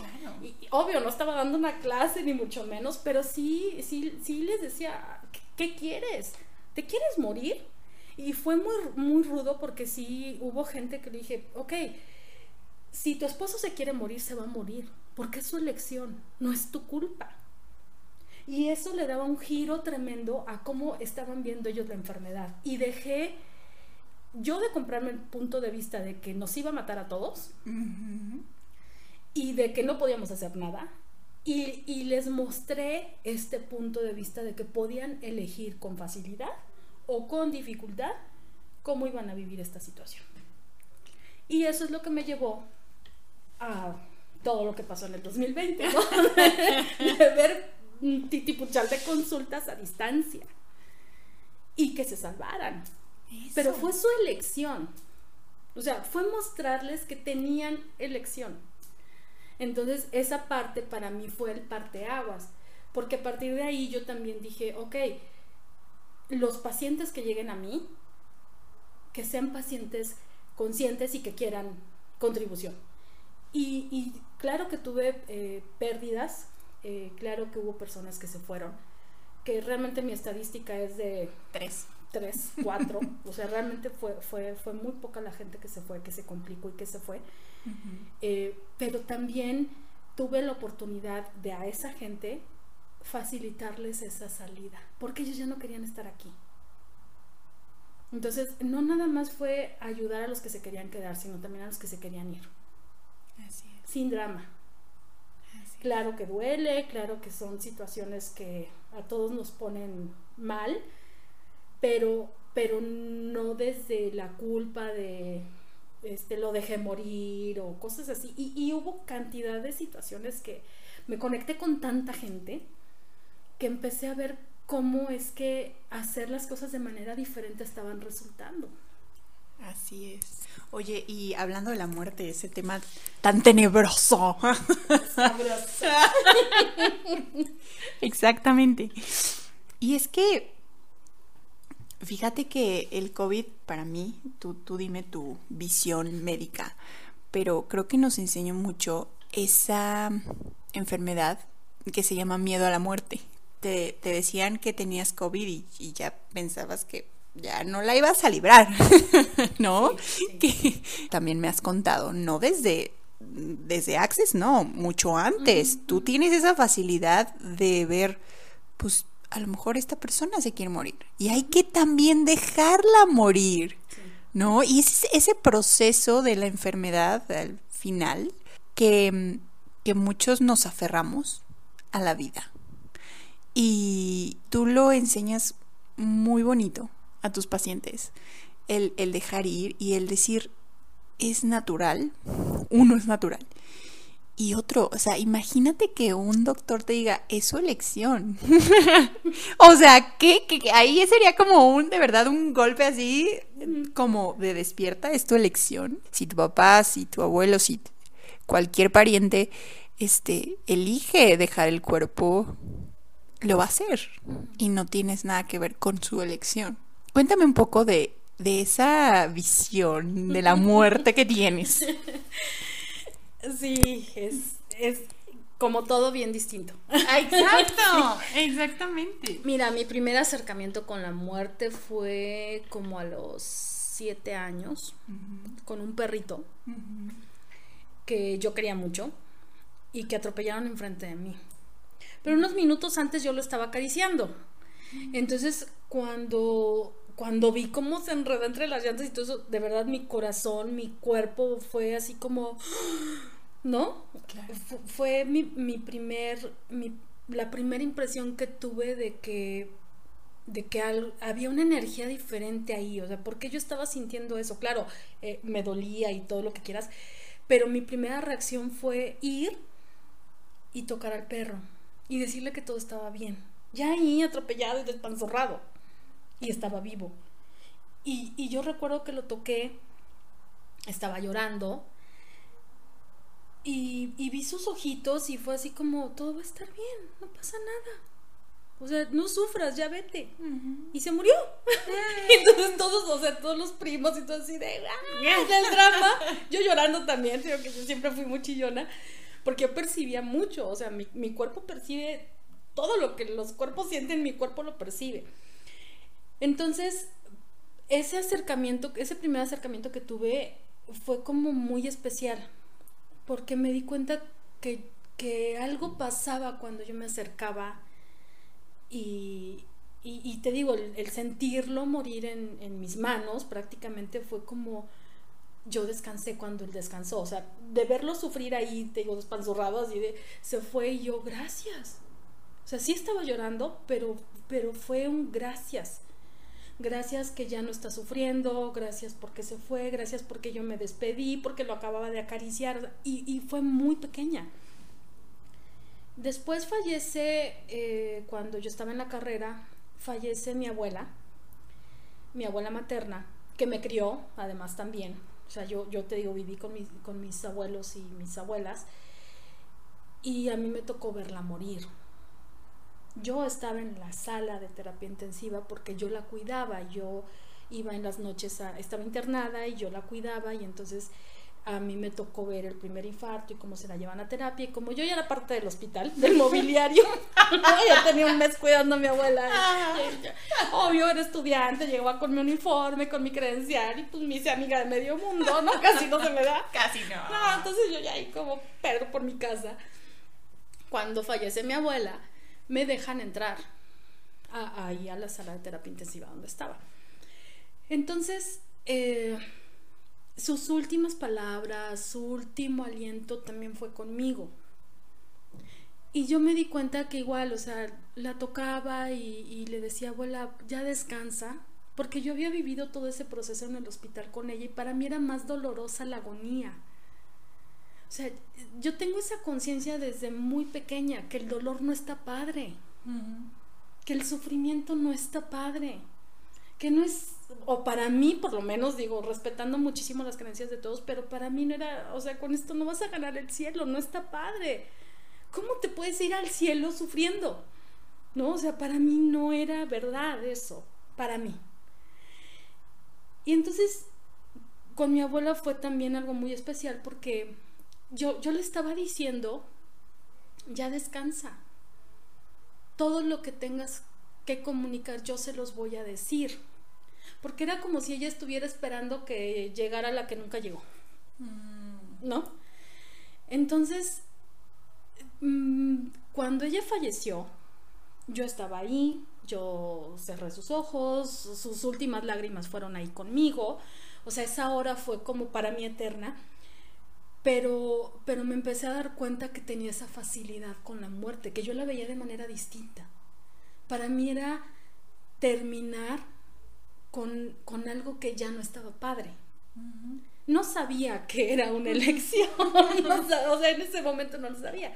Y, obvio, no estaba dando una clase ni mucho menos, pero sí, sí, sí les decía, ¿qué, quieres? ¿Te quieres morir? Y fue muy, muy rudo porque sí hubo gente que le dije, ok, si tu esposo se quiere morir, se va a morir, porque es su elección, no es tu culpa. Y eso le daba un giro tremendo a cómo estaban viendo ellos la enfermedad. Y dejé yo de comprarme el punto de vista de que nos iba a matar a todos y de que no podíamos hacer nada. Y, y, les mostré este punto de vista de que podían elegir con facilidad o con dificultad cómo iban a vivir esta situación. Y eso es lo que me llevó a todo lo que pasó en el 2020, ¿no? de ver un titipuchal de consultas a distancia y que se salvaran. Pero fue su elección. O sea, fue mostrarles que tenían elección. Entonces, esa parte para mí fue el parteaguas. Porque a partir de ahí yo también dije, ok, los pacientes que lleguen a mí, que sean pacientes conscientes y que quieran contribución. Y, claro que tuve eh, pérdidas, eh, claro que hubo personas que se fueron, que realmente mi estadística es de tres. Tres, cuatro, o sea, realmente fue, fue, fue muy poca la gente que se fue, que se complicó y que se fue. Eh, pero también tuve la oportunidad de a esa gente facilitarles esa salida, porque ellos ya no querían estar aquí. Entonces, no nada más fue ayudar a los que se querían quedar, sino también a los que se querían ir. Así es. Sin drama. Claro que duele, claro que son situaciones que a todos nos ponen mal, pero, pero no desde la culpa de este, lo dejé morir o cosas así. Y, y hubo cantidad de situaciones que me conecté con tanta gente que empecé a ver cómo es que hacer las cosas de manera diferente estaban resultando. Así es. Oye, y hablando de la muerte, ese tema tan tenebroso. Exactamente. Y es que, fíjate que el COVID, para mí, tú, tú dime tu visión médica, pero creo que nos enseñó mucho esa enfermedad que se llama miedo a la muerte te, decían que tenías COVID y, ya pensabas que ya no la ibas a librar, ¿no? Que también me has contado, no desde desde Access, no, mucho antes. Tú tienes esa facilidad de ver, pues a lo mejor esta persona se quiere morir y hay que también dejarla morir, ¿no? Y es ese proceso de la enfermedad al final que, que muchos nos aferramos a la vida. Y tú lo enseñas muy bonito a tus pacientes, el, dejar ir y el decir, es natural, uno es natural. Y otro, o sea, imagínate que un doctor te diga, es su elección. o sea, que, ahí sería como un, de verdad, un golpe así, como de despierta, es tu elección. Si tu papá, si tu abuelo, si cualquier pariente, este, elige dejar el cuerpo lo va a hacer y no tienes nada que ver con su elección. Cuéntame un poco de, esa visión de la muerte que tienes. Sí, es, como todo bien distinto. Exacto, exactamente. Mira, mi primer acercamiento con la muerte fue como a los siete años, con un perrito que yo quería mucho y que atropellaron enfrente de mí. Pero unos minutos antes yo lo estaba acariciando. Entonces, cuando, cuando vi cómo se enredó entre las llantas y todo eso, de verdad mi corazón, mi cuerpo fue así como, ¿no? Fue mi, mi primer, mi, la primera impresión que tuve de que de que había una energía diferente ahí, o sea, porque yo estaba sintiendo eso, claro, eh, me dolía y todo lo que quieras, pero mi primera reacción fue ir y tocar al perro y decirle que todo estaba bien, ya ahí atropellado y despanzorrado, y estaba vivo. Y, y yo recuerdo que lo toqué, estaba llorando, y, y vi sus ojitos y fue así como, todo va a estar bien, no pasa nada o sea, no sufras, ya vete. Y se murió. Entonces todos, o sea, todos los primos y todo así de, ¡ah! el drama. Yo llorando también, creo que yo siempre fui muy chillona, porque yo percibía mucho, o sea, mi, cuerpo percibe todo lo que los cuerpos sienten, mi cuerpo lo percibe. Entonces, ese acercamiento, ese primer acercamiento que tuve fue como muy especial, porque me di cuenta que, que algo pasaba cuando yo me acercaba y, y, te digo, el, sentirlo morir en, en, mis manos prácticamente fue como yo descansé cuando él descansó. O sea, de verlo sufrir ahí, te digo, despanzurrado así de, se fue y yo, gracias. O sea, sí estaba llorando, pero, pero fue un gracias. Gracias que ya no está sufriendo, gracias porque se fue, gracias porque yo me despedí, porque lo acababa de acariciar y, y fue muy pequeña. Después fallece, eh, cuando yo estaba en la carrera, fallece mi abuela, mi abuela materna, que me crió, además también. O sea, yo, yo te digo, viví con mis, con mis abuelos y mis abuelas, y a mí me tocó verla morir. Yo estaba en la sala de terapia intensiva porque yo la cuidaba, yo iba en las noches, estaba internada y yo la cuidaba y entonces a mí me tocó ver el primer infarto y cómo se la llevan a terapia. Y como yo ya era parte del hospital, del mobiliario, ya tenía un mes cuidando a mi abuela. obvio, era estudiante, llegaba con mi uniforme, con mi credencial y pues me hice amiga de medio mundo, ¿no? Casi no se me da. Casi no. No, entonces yo ya ahí como perro por mi casa. Cuando fallece mi abuela, me dejan entrar ahí a la sala de terapia intensiva donde estaba. Entonces, eh, sus últimas palabras, su último aliento también fue conmigo. Y yo me di cuenta que igual, o sea, la tocaba y, le decía, abuela, ya descansa, porque yo había vivido todo ese proceso en el hospital con ella y para mí era más dolorosa la agonía. O sea, yo tengo esa conciencia desde muy pequeña, que el dolor no está padre, que el sufrimiento no está padre, que no es o para mí por lo menos digo, respetando muchísimo las creencias de todos, pero para mí no era, o sea, con esto no vas a ganar el cielo, no está padre. ¿Cómo te puedes ir al cielo sufriendo? No, o sea, para mí no era verdad eso, para mí. Y entonces con mi abuela fue también algo muy especial porque yo, yo le estaba diciendo, ya descansa. Todo lo que tengas que comunicar, yo se los voy a decir porque era como si ella estuviera esperando que llegara la que nunca llegó. Mm. ¿No? Entonces, mm, cuando ella falleció, yo estaba ahí, yo cerré sus ojos, sus últimas lágrimas fueron ahí conmigo, o sea, esa hora fue como para mí eterna, pero, pero me empecé a dar cuenta que tenía esa facilidad con la muerte, que yo la veía de manera distinta. Para mí era terminar con, algo que ya no estaba padre. No sabía que era una elección, o sea, en ese momento no lo sabía,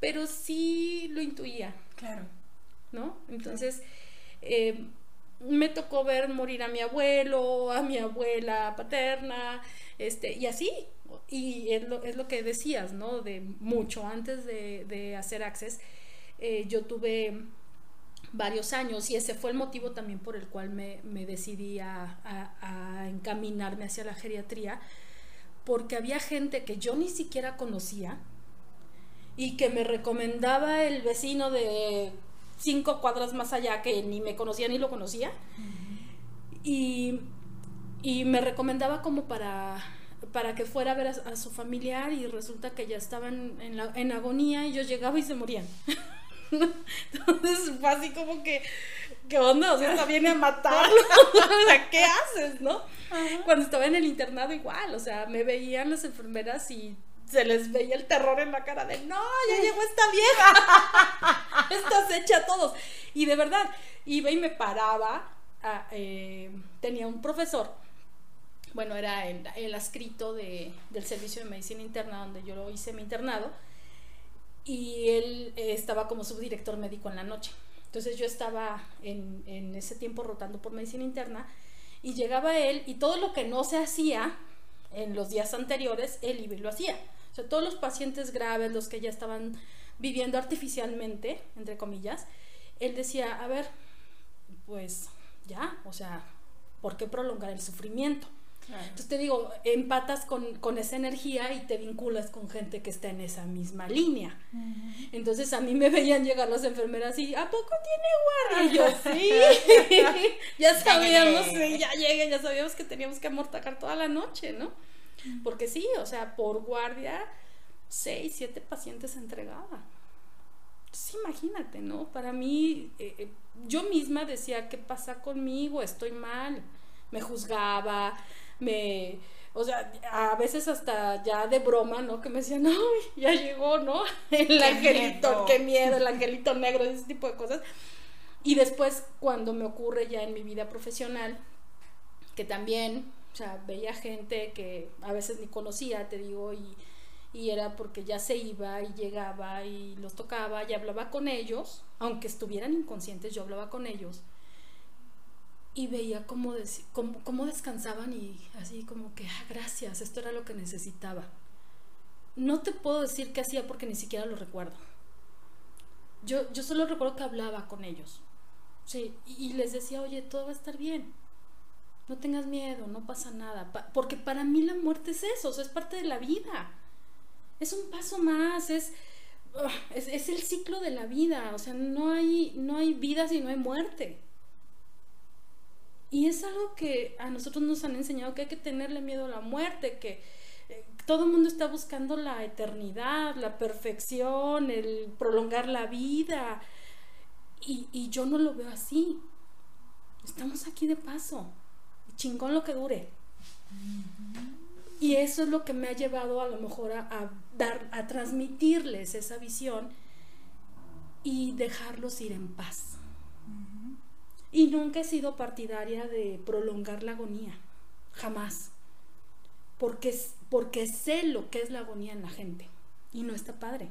pero sí lo intuía. Claro. ¿No? Entonces, eh, me tocó ver morir a mi abuelo, a mi abuela paterna, este, y así. Y es lo, es lo que decías, ¿no? De mucho antes de, hacer Access, eh, yo tuve varios años y ese fue el motivo también por el cual me, decidí a, encaminarme hacia la geriatría, porque había gente que yo ni siquiera conocía y que me recomendaba el vecino de cinco cuadras más allá que ni me conocía ni lo conocía y, y me recomendaba como para para que fuera a ver a, su familiar y resulta que ya estaban en, la, en agonía y yo llegaba y se morían. Entonces fue así como que, ¿qué onda? O sea, viene a matarlo. o sea, ¿qué haces, no? Cuando estaba en el internado igual, o sea, me veían las enfermeras y se les veía el terror en la cara de, no, ya llegó esta vieja. Estás hecha a todos. Y de verdad, iba y me paraba. Eh, tenía un profesor bueno, era el, el adscrito de, del servicio de medicina interna donde yo hice mi internado y él eh, estaba como subdirector médico en la noche. Entonces yo estaba en, en, ese tiempo rotando por medicina interna y llegaba él y todo lo que no se hacía en los días anteriores, él y lo hacía. O sea, todos los pacientes graves, los que ya estaban viviendo artificialmente, entre comillas, él decía, a ver, pues ya, o sea, ¿por qué prolongar el sufrimiento? Entonces te digo, empatas con, esa energía y te vinculas con gente que está en esa misma línea. Entonces a mí me veían llegar las enfermeras y, ¿a poco tiene guardia? Y yo, sí, ya sabíamos, ya llegué, ya sabíamos que teníamos que amortacar toda la noche, ¿no? Porque sí, o sea, por guardia, seis, siete pacientes entregaba. Entonces imagínate, ¿no? Para mí, eh, eh, yo misma decía, ¿qué pasa conmigo? Estoy mal. Me juzgaba, me, o sea, a veces hasta ya de broma, ¿no? Que me decían, ay, ya llegó, ¿no? El angelito, qué miedo, el angelito negro, ese tipo de cosas. Y después, cuando me ocurre ya en mi vida profesional, que también, o sea, veía gente que a veces ni conocía, te digo, y, y era porque ya se iba y llegaba y los tocaba y hablaba con ellos, aunque estuvieran inconscientes, yo hablaba con ellos y veía cómo, cómo, descansaban y así como que, ah, gracias, esto era lo que necesitaba. No te puedo decir qué hacía porque ni siquiera lo recuerdo. Yo, yo solo recuerdo que hablaba con ellos. Sí, y, les decía, oye, todo va a estar bien. No tengas miedo, no pasa nada. porque para mí la muerte es eso, es parte de la vida. Es un paso más, es, ah, es, es, el ciclo de la vida. O sea, no hay, no hay vida si no hay muerte. Y es algo que a nosotros nos han enseñado que hay que tenerle miedo a la muerte, que eh, todo el mundo está buscando la eternidad, la perfección, el prolongar la vida. Y, yo no lo veo así. Estamos aquí de paso. Chingón lo que dure. Y eso es lo que me ha llevado a lo mejor a, dar, a transmitirles esa visión y dejarlos ir en paz. Y nunca he sido partidaria de prolongar la agonía, jamás. Porque, porque sé lo que es la agonía en la gente y no está padre.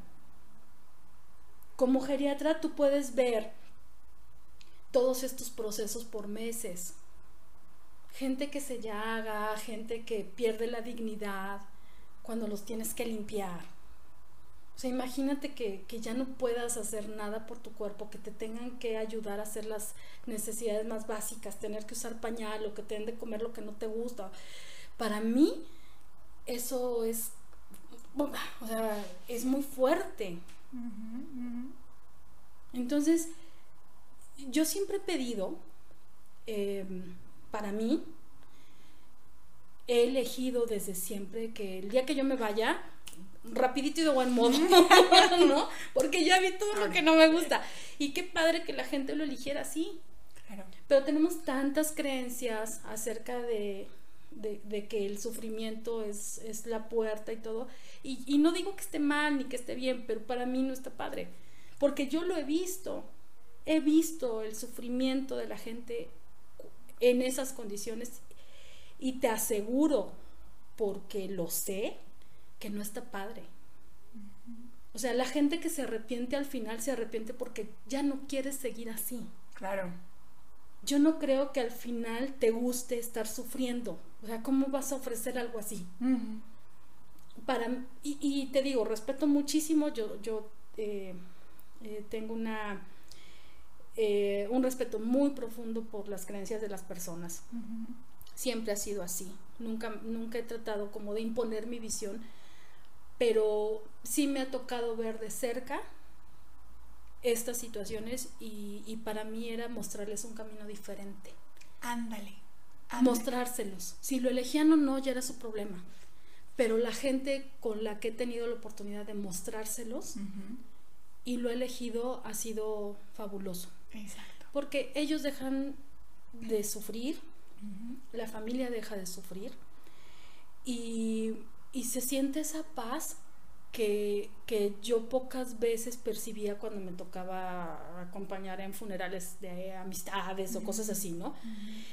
Como geriatra tú puedes ver todos estos procesos por meses. Gente que se llaga, gente que pierde la dignidad cuando los tienes que limpiar o sea, imagínate que, ya no puedas hacer nada por tu cuerpo, que te tengan que ayudar a hacer las necesidades más básicas, tener que usar pañal o que te den de comer lo que no te gusta. Para mí, eso es, o sea, es muy fuerte. Entonces, yo siempre he pedido, em, para mí, he elegido desde siempre que el día que yo me vaya, rapidito y de buen modo, ¿no? Porque ya vi todo lo que no me gusta. Y qué padre que la gente lo eligiera así. Pero tenemos tantas creencias acerca de, de, que el sufrimiento es, es, la puerta y todo. Y, y no digo que esté mal ni que esté bien, pero para mí no está padre. Porque yo lo he visto. He visto el sufrimiento de la gente en esas condiciones y te aseguro, porque lo sé, que no está padre. O sea, la gente que se arrepiente al final se arrepiente porque ya no quiere seguir así. Claro. Yo no creo que al final te guste estar sufriendo. O sea, ¿cómo vas a ofrecer algo así? Para, y, te digo, respeto muchísimo, yo, yo eh, eh, tengo una, eh, un respeto muy profundo por las creencias de las personas. Siempre ha sido así. Nunca, nunca he tratado como de imponer mi visión pero sí me ha tocado ver de cerca estas situaciones y, para mí era mostrarles un camino diferente. Ándale, Mostrárselos. Si lo elegían o no, ya era su problema. pero la gente con la que he tenido la oportunidad de mostrárselos y lo he elegido ha sido fabuloso. Exacto. Porque ellos dejan de sufrir, la familia deja de sufrir y, y se siente esa paz que, que, yo pocas veces percibía cuando me tocaba acompañar en funerales de amistades o cosas así, ¿no?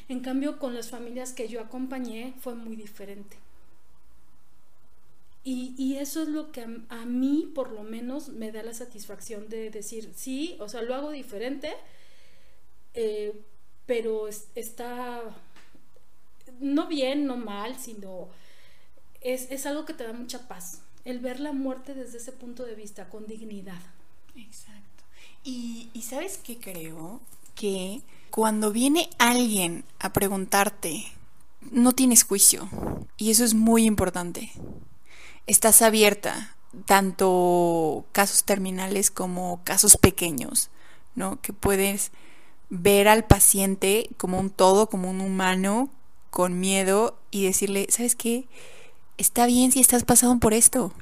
En cambio, con las familias que yo acompañé fue muy diferente. Y, y eso es lo que a, mí, por lo menos, me da la satisfacción de decir, sí, o sea, lo hago diferente, eh, pero está, no bien, no mal, sino es, es algo que te da mucha paz el ver la muerte desde ese punto de vista, con dignidad. Exacto. Y, sabes qué creo? Que cuando viene alguien a preguntarte, no tienes juicio. Y eso es muy importante. Estás abierta, tanto casos terminales como casos pequeños, ¿no? Que puedes ver al paciente como un todo, como un humano, con miedo y decirle, ¿sabes qué? Está bien si estás pasando por esto.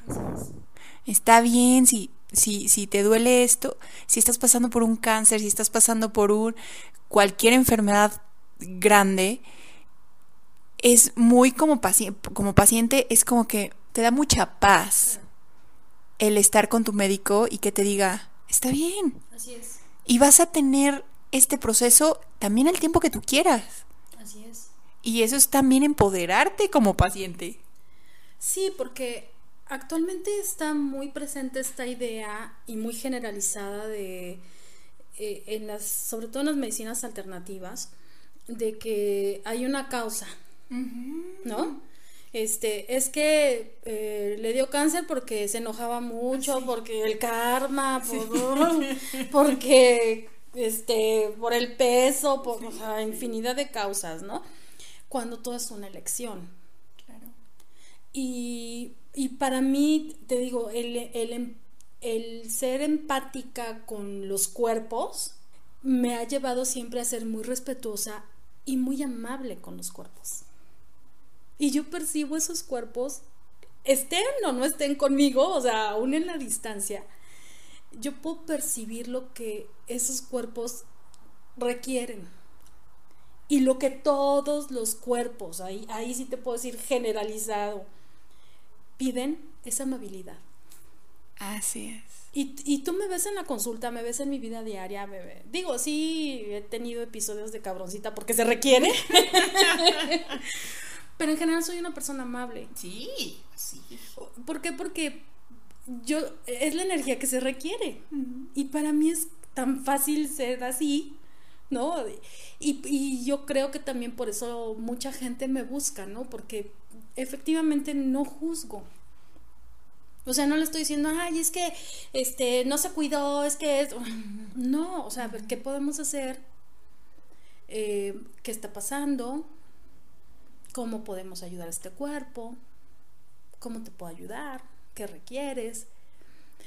Está bien si, si, si te duele esto, si estás pasando por un cáncer, si estás pasando por un cualquier enfermedad grande, es muy como paciente, como paciente, es como que te da mucha paz el estar con tu médico y que te diga, está bien. Así es. Y vas a tener este proceso también el tiempo que tú quieras. Así es. Y eso es también empoderarte como paciente. Sí, porque actualmente está muy presente esta idea y muy generalizada de, eh, en las, sobre todo en las medicinas alternativas, de que hay una causa, ¿no? Este, es que eh, le dio cáncer porque se enojaba mucho, porque el karma, porque este, por el peso, por infinidad de causas, ¿no? Cuando todo es una elección. Y, para mí, te digo, em, el, ser empática con los cuerpos me ha llevado siempre a ser muy respetuosa y muy amable con los cuerpos. Y yo percibo esos cuerpos, estén o no estén conmigo, o sea, aún en la distancia, yo puedo percibir lo que esos cuerpos requieren. Y lo que todos los cuerpos, ahí, ahí sí te puedo decir generalizado, piden esa amabilidad. Así es. Y, tú me ves en la consulta, me ves en mi vida diaria, bebé. Digo, sí, he tenido episodios de cabroncita porque se requiere. Pero en general soy una persona amable. Sí, sí. ¿Por qué? Porque yo, es la energía que se requiere. Y para mí es tan fácil ser así, ¿no? Y, y yo creo que también por eso mucha gente me busca, ¿no? Porque efectivamente no juzgo. O sea, no le estoy diciendo, ay, es que este no se cuidó, es que es. No, o sea, ¿qué podemos hacer? Eh, ¿Qué está pasando? ¿Cómo podemos ayudar a este cuerpo? ¿Cómo te puedo ayudar? ¿Qué requieres?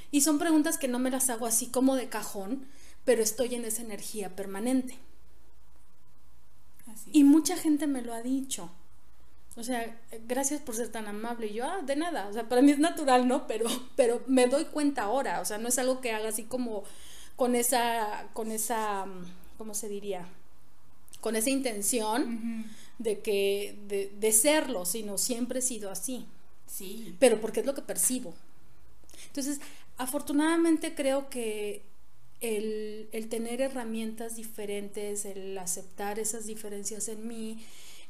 Y son preguntas que no me las hago así como de cajón, pero estoy en esa energía permanente. Y mucha gente me lo ha dicho. O sea, gracias por ser tan amable. Y yo, ah, de nada. O sea, para mí es natural, ¿no? Pero, pero me doy cuenta ahora. O sea, no es algo que haga así como con esa, con esa, ¿cómo se diría? Con esa intención de que, de, de, serlo, sino siempre he sido así. Sí. Pero porque es lo que percibo. Entonces, afortunadamente creo que el, el tener herramientas diferentes, el aceptar esas diferencias en mí,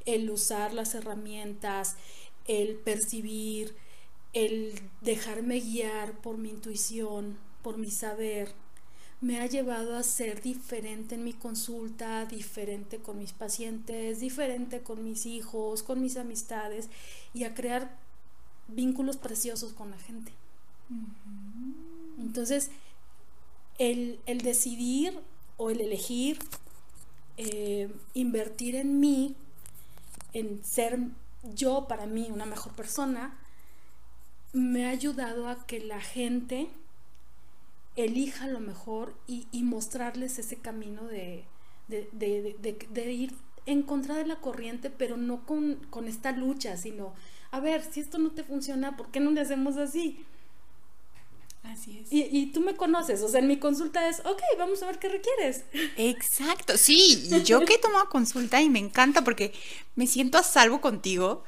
el usar las herramientas, el percibir, el dejarme guiar por mi intuición, por mi saber, me ha llevado a ser diferente en mi consulta, diferente con mis pacientes, diferente con mis hijos, con mis amistades y a crear vínculos preciosos con la gente. Entonces, el, decidir o el elegir eh, invertir en mí en ser yo para mí una mejor persona, me ha ayudado a que la gente elija lo mejor y, mostrarles ese camino de, ir en contra de la corriente, pero no con, esta lucha, sino a ver, si esto no te funciona, ¿por qué no le hacemos así? Así es. Y, y, tú me conoces, o sea, en mi consulta es, ok, vamos a ver qué requieres. Exacto, sí, yo que he tomado consulta y me encanta porque me siento a salvo contigo,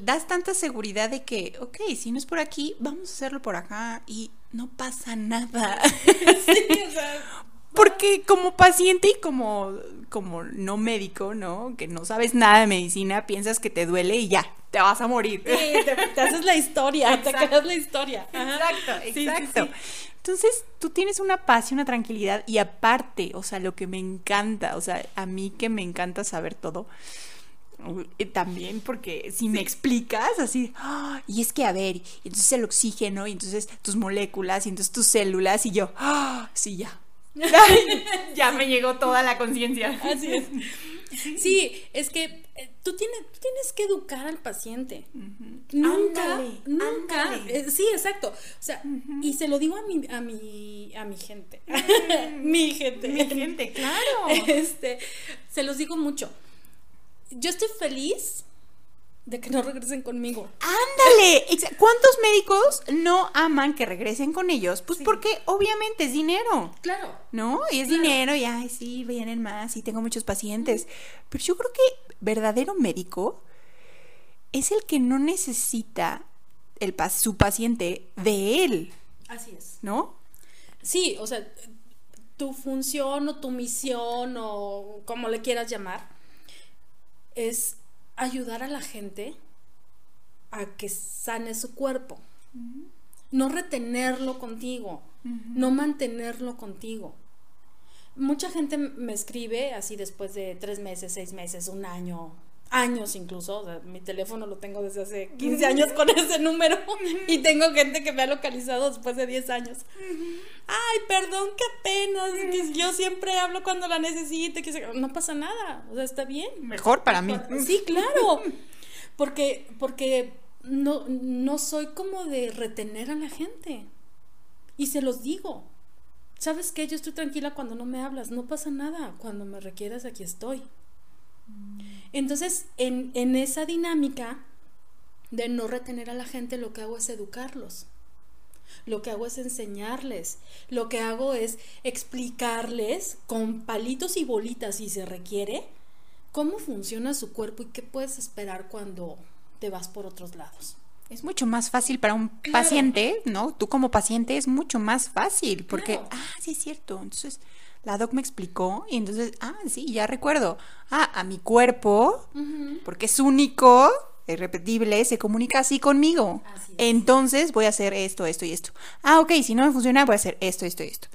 das tanta seguridad de que, ok, si no es por aquí, vamos a hacerlo por acá y no pasa nada. Sí, o sea, porque como paciente y como, como no médico, ¿no? Que no sabes nada de medicina, piensas que te duele y ya, te vas a morir. Sí, te, haces la historia, te quedas la historia. Exacto, exacto. Entonces, tú tienes una paz y una tranquilidad y aparte, o sea, lo que me encanta, o sea, a mí que me encanta saber todo, eh, también porque si me explicas así, ¡ah! y es que a ver, entonces el oxígeno, y entonces tus moléculas, y entonces tus células, y yo, ¡ah! sí, ya, ya me llegó toda la conciencia. Así es. Sí, es que eh, tú tienes, tienes que educar al paciente. Nunca, nunca. Eh, sí, exacto. O sea, y se lo digo a mi, a mi, a mi gente. mi gente. Mi gente, claro. Este, se los digo mucho. Yo estoy feliz de que no regresen conmigo. Ándale, ¿cuántos médicos no aman que regresen con ellos? Pues porque obviamente es dinero. Claro. ¿No? Y es dinero y ay, sí, vienen más y tengo muchos pacientes. Pero yo creo que verdadero médico es el que no necesita el su paciente de él. Así es. ¿No? Sí, o sea, tu función o tu misión o como le quieras llamar es ayudar a la gente a que sane su cuerpo. No retenerlo contigo, no mantenerlo contigo. Mucha gente me escribe así después de tres meses, seis meses, un año, años incluso. mi teléfono lo tengo desde hace 15 años con ese número y tengo gente que me ha localizado después de 10 años. Ay, perdón, qué pena. Yo siempre hablo cuando la necesite. No pasa nada. O sea, está bien. Mejor para mí. Sí, claro. Porque, porque no, no soy como de retener a la gente. Y se los digo. ¿Sabes qué? Yo estoy tranquila cuando no me hablas. No pasa nada. Cuando me requieras, aquí estoy. Entonces, en, en esa dinámica de no retener a la gente, lo que hago es educarlos. Lo que hago es enseñarles. Lo que hago es explicarles con palitos y bolitas si se requiere cómo funciona su cuerpo y qué puedes esperar cuando te vas por otros lados. Es mucho más fácil para un paciente, ¿no? Tú como paciente es mucho más fácil porque, ah, sí es cierto. Entonces, la doc me explicó y entonces, ah, sí, ya recuerdo. Ah, a mi cuerpo, porque es único, es repetible, se comunica así conmigo. Entonces voy a hacer esto, esto y esto. Ah, ok, si no me funciona, voy a hacer esto, esto y esto.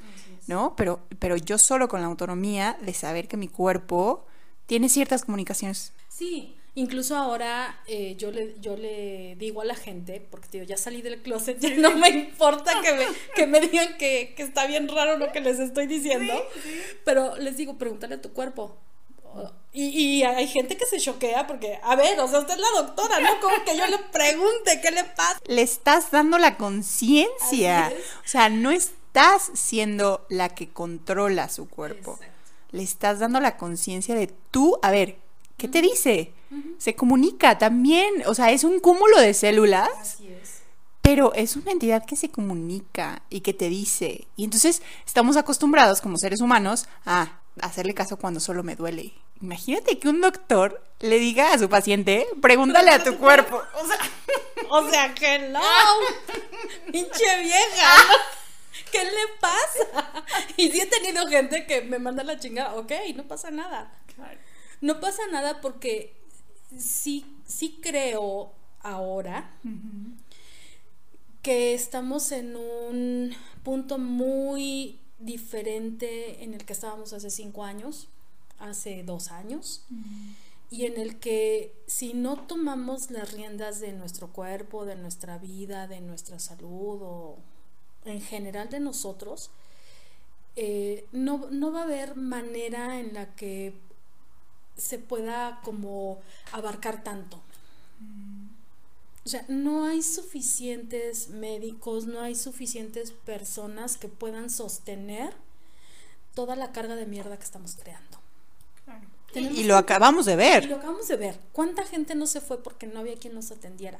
¿No? Pero, pero yo solo con la autonomía de saber que mi cuerpo tiene ciertas comunicaciones. Sí, incluso ahora eh, yo, le, yo le digo a la gente, porque digo, ya salí del closet, ya no me importa que me, que me digan que, está bien raro lo que les estoy diciendo, pero les digo, pregúntale a tu cuerpo y, hay gente que se choquea porque, a ver, o sea, usted es la doctora, ¿no? Como que yo le pregunte qué le pasa. Le estás dando la conciencia. O sea, no estás siendo la que controla su cuerpo. Le estás dando la conciencia de tú, a ver, ¿qué te dice? Se comunica también. O sea, es un cúmulo de células. Así es. Pero es una entidad que se comunica y que te dice. Y entonces estamos acostumbrados como seres humanos a hacerle caso cuando solo me duele. Imagínate que un doctor le diga a su paciente, pregúntale a tu cuerpo. O sea, o sea, hello, pinche vieja. ¿Qué le pasa? Y si he tenido gente que me manda la chingada, ok, no pasa nada. No pasa nada porque sí, sí creo ahora que estamos en un punto muy diferente en el que estábamos hace cinco años, hace dos años, y en el que si no tomamos las riendas de nuestro cuerpo, de nuestra vida, de nuestra salud o en general de nosotros, eh, no, no va a haber manera en la que se pueda como abarcar tanto. O sea, no hay suficientes médicos, no hay suficientes personas que puedan sostener toda la carga de mierda que estamos creando. Y lo acabamos de ver. Y lo acabamos de ver. ¿Cuánta gente no se fue porque no había quien nos atendiera?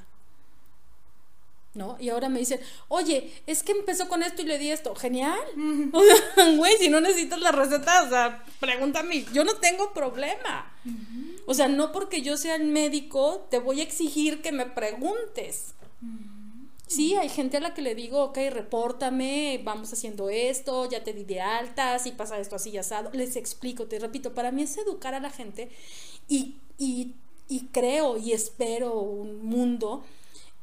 ¿No? Y ahora me dicen, oye, es que empezó con esto y le di esto. Genial. güey, si no necesitas la receta, o sea, pregúntame. Yo no tengo problema. O sea, no porque yo sea el médico, te voy a exigir que me preguntes. Sí, hay gente a la que le digo, ok, repórtame, vamos haciendo esto, ya te di de alta, si pasa esto así, ya asado. Les explico, te repito, para mí es educar a la gente y, y, y creo y espero un mundo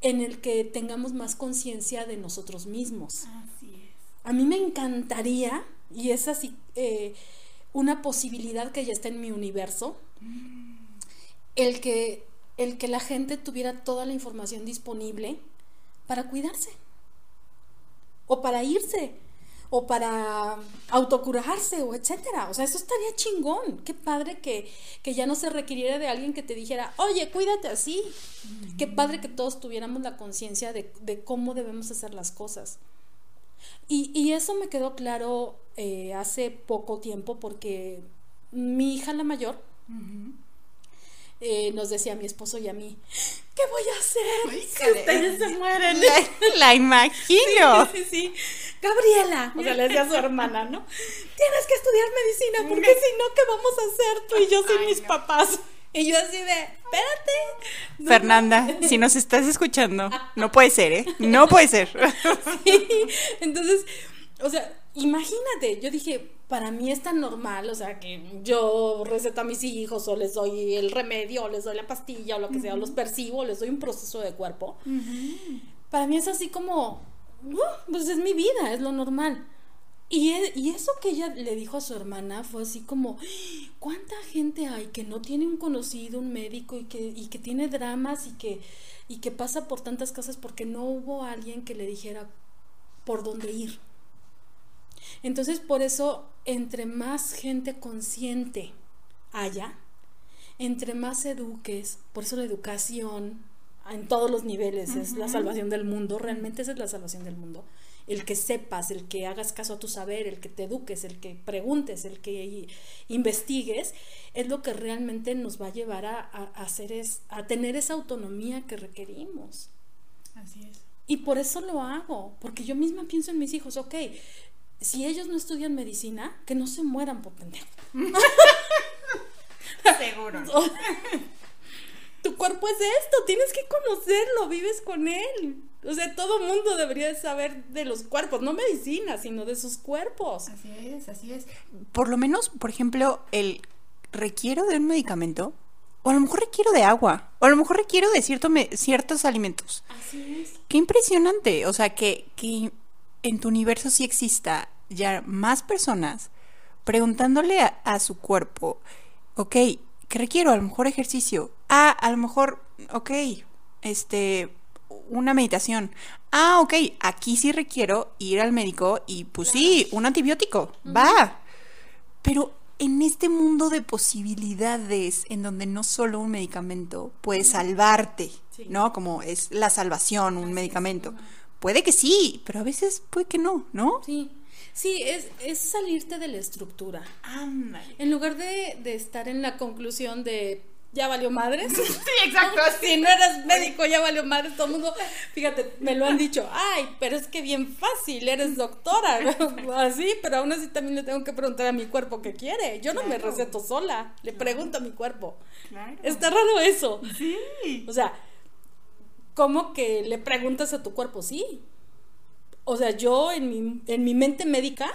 en el que tengamos más conciencia de nosotros mismos. Así es. A mí me encantaría, y es así, eh, una posibilidad que ya está en mi universo, el, que, el que la gente tuviera toda la información disponible para cuidarse, o para irse, o para autocurarse, o etcétera. O sea, eso estaría chingón. Qué padre que, que ya no se requiriera de alguien que te dijera, oye, cuídate así. Qué padre que todos tuviéramos la conciencia de, de, cómo debemos hacer las cosas. Y, y eso me quedó claro eh, hace poco tiempo porque mi hija la mayor eh, nos decía a mi esposo y a mí, ¿qué voy a hacer si ustedes se mueren? La, imagino. Sí, sí, sí, Gabriela, o sea, le decía a su hermana, ¿no? Tienes que estudiar medicina porque si no, ¿qué vamos a hacer tú y yo sin mis papás? Y yo así de, espérate. Fernanda, si nos estás escuchando, no puede ser, ¿eh? No puede ser. Sí, entonces, o sea, imagínate, yo dije, para mí es tan normal, o sea, que yo receto a mis hijos o les doy el remedio o les doy la pastilla o lo que sea, o los percibo, les doy un proceso de cuerpo. Para mí es así como, uh, pues es mi vida, es lo normal. Y, e, y, eso que ella le dijo a su hermana fue así como, ¿cuánta gente hay que no tiene un conocido, un médico y que, y que tiene dramas y que, y que pasa por tantas cosas porque no hubo alguien que le dijera por dónde ir? Entonces, por eso, entre más gente consciente haya, entre más eduques, por eso la educación en todos los niveles es la salvación del mundo, realmente esa es la salvación del mundo. El que sepas, el que hagas caso a tu saber, el que te eduques, el que preguntes, el que investigues, es lo que realmente nos va a llevar a, hacer es, a tener esa autonomía que requerimos. Así es. Y por eso lo hago, porque yo misma pienso en mis hijos, ok, si ellos no estudian medicina, que no se mueran por pendejo. Seguro. tu cuerpo es esto, tienes que conocerlo, vives con él. O sea, todo mundo debería saber de los cuerpos, no medicina, sino de sus cuerpos. Así es, así es. Por lo menos, por ejemplo, el requiero de un medicamento, o a lo mejor requiero de agua, o a lo mejor requiero de cierto ciertos alimentos. Así es. Qué impresionante, o sea, que, que en tu universo sí exista ya más personas preguntándole a, su cuerpo, ok, ¿qué requiero? A lo mejor ejercicio. Ah, a lo mejor, ok, este, una meditación. Ah, ok, aquí sí requiero ir al médico y pues sí, un antibiótico, va. Pero en este mundo de posibilidades en donde no solo un medicamento puede salvarte, ¿no? Como es la salvación, un medicamento. Puede que sí, pero a veces puede que no, ¿no? Sí. Sí, es, es salirte de la estructura. En lugar de, de estar en la conclusión de ya valió madres. Sí, exacto. si no eres médico, ya valió madres. Todo el mundo, fíjate, me lo han dicho. Ay, pero es que bien fácil, eres doctora. Así, pero aún así también le tengo que preguntar a mi cuerpo qué quiere. Yo no me receto sola, le pregunto a mi cuerpo. Claro. Está raro eso. Sí. O sea, ¿cómo que le preguntas a tu cuerpo? Sí. O sea, yo en mi, en mi mente médica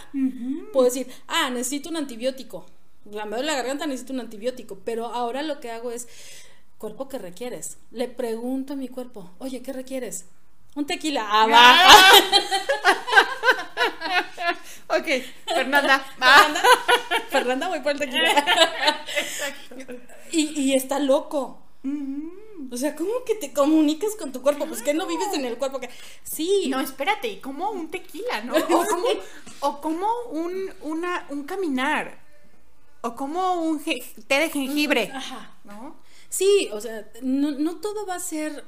puedo decir, ah, necesito un antibiótico. La me duele la garganta, necesito un antibiótico. Pero ahora lo que hago es, cuerpo, ¿qué requieres? Le pregunto a mi cuerpo, oye, ¿qué requieres? Un tequila. Ah, va. ok, Fernanda. Fernanda, Fernanda, voy por el tequila. Y, y está loco. O sea, ¿cómo que te comunicas con tu cuerpo? Pues que no vives en el cuerpo que... Sí. No, espérate, como un tequila, ¿no? O como, un, una, un caminar. O como un té de jengibre. Ajá. ¿No? Sí, o sea, no, no todo va a ser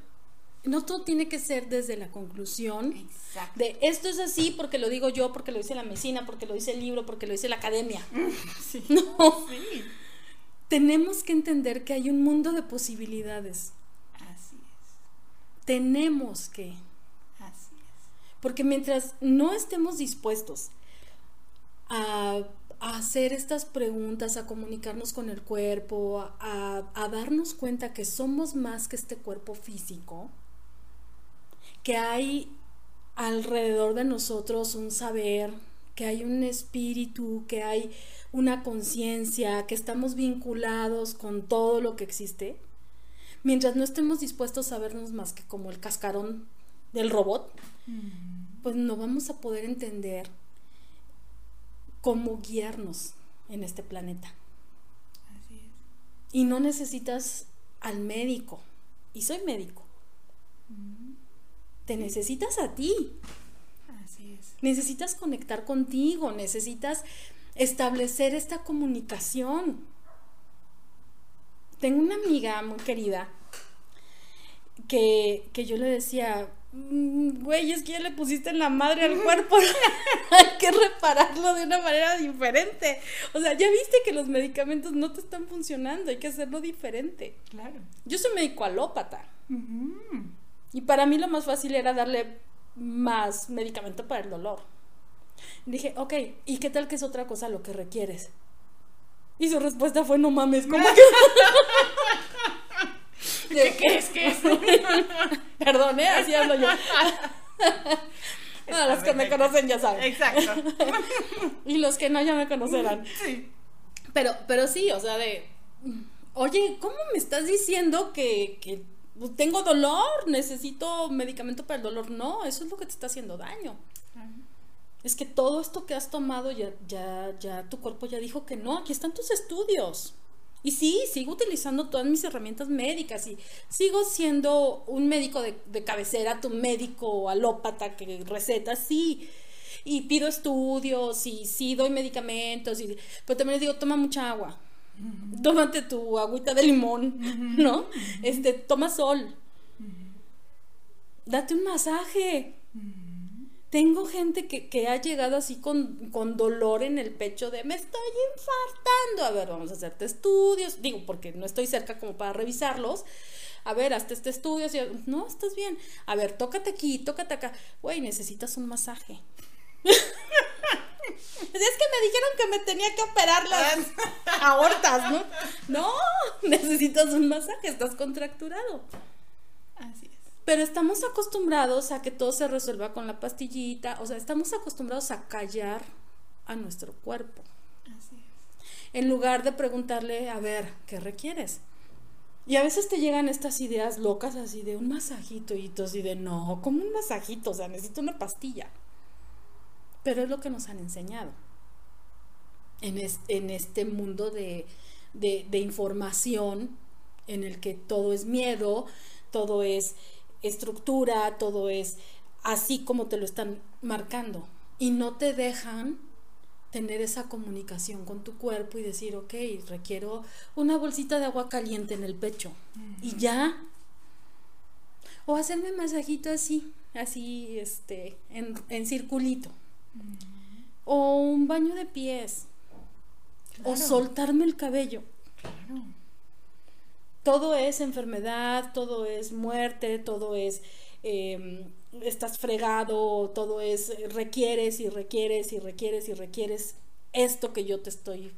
no todo tiene que ser desde la conclusión Exacto. de esto es así porque lo digo yo, porque lo dice la medicina, porque lo dice el libro, porque lo dice la academia. Sí. No. Sí. Tenemos que entender que hay un mundo de posibilidades. Así es. Tenemos que. Porque mientras no estemos dispuestos a, hacer estas preguntas, a comunicarnos con el cuerpo, a, a darnos cuenta que somos más que este cuerpo físico, que hay alrededor de nosotros un saber, que hay un espíritu, que hay una conciencia, que estamos vinculados con todo lo que existe, mientras no estemos dispuestos a vernos más que como el cascarón del robot, pues no vamos a poder entender cómo guiarnos en este planeta. Así es. Y no necesitas al médico, y soy médico. Te necesitas a ti. Así es. Necesitas conectar contigo, necesitas establecer esta comunicación. Tengo una amiga muy querida que, yo le decía, mm, güey, es que ya le pusiste en la madre al cuerpo, hay que repararlo de una manera diferente. O sea, ya viste que los medicamentos no te están funcionando, hay que hacerlo diferente. Claro. Yo soy médico alópata. Y para mí lo más fácil era darle más medicamento para el dolor. Dije, ok, ¿y qué tal que es otra cosa lo que requieres? Y su respuesta fue, no mames, ¿cómo que? ¿Qué, ¿Qué es? ¿Qué es? Perdón, ¿eh? Así hablo yo. No, los que me conocen ya saben. Exacto. y los que no ya me conocerán. Sí. Pero, pero sí, o sea, de. Oye, ¿cómo me estás diciendo que, que tengo dolor? Necesito medicamento para el dolor. No, eso es lo que te está haciendo daño es que todo esto que has tomado ya, ya, ya tu cuerpo ya dijo que no, aquí están tus estudios. Y sí, sigo utilizando todas mis herramientas médicas y sigo siendo un médico de, cabecera, tu médico alópata que receta, sí. Y pido estudios y sí doy medicamentos, y, pero también les digo, toma mucha agua. Tómate tu agüita de limón, ¿no? Este, toma sol. Date un masaje. Tengo gente que, ha llegado así con, dolor en el pecho de me estoy infartando. A ver, vamos a hacerte estudios. Digo, porque no estoy cerca como para revisarlos. A ver, hazte este estudio. no, estás bien. A ver, tócate aquí, tócate acá. Güey, necesitas un masaje. es que me dijeron que me tenía que operar las aortas, ¿no? No, necesitas un masaje, estás contracturado. Así pero estamos acostumbrados a que todo se resuelva con la pastillita, o sea, estamos acostumbrados a callar a nuestro cuerpo. Así es. En lugar de preguntarle, a ver, ¿qué requieres? Y a veces te llegan estas ideas locas así de un masajito y tú así de, no, como un masajito, o sea, necesito una pastilla. Pero es lo que nos han enseñado en, en este mundo de, de información en el que todo es miedo, todo es estructura, todo es así como te lo están marcando. Y no te dejan tener esa comunicación con tu cuerpo y decir, ok, requiero una bolsita de agua caliente en el pecho. Y ya. O hacerme masajito así, así, este, en, circulito. O un baño de pies. O soltarme el cabello. Claro todo es enfermedad, todo es muerte, todo es em, estás fregado, todo es requieres y requieres y requieres y requieres esto que yo te estoy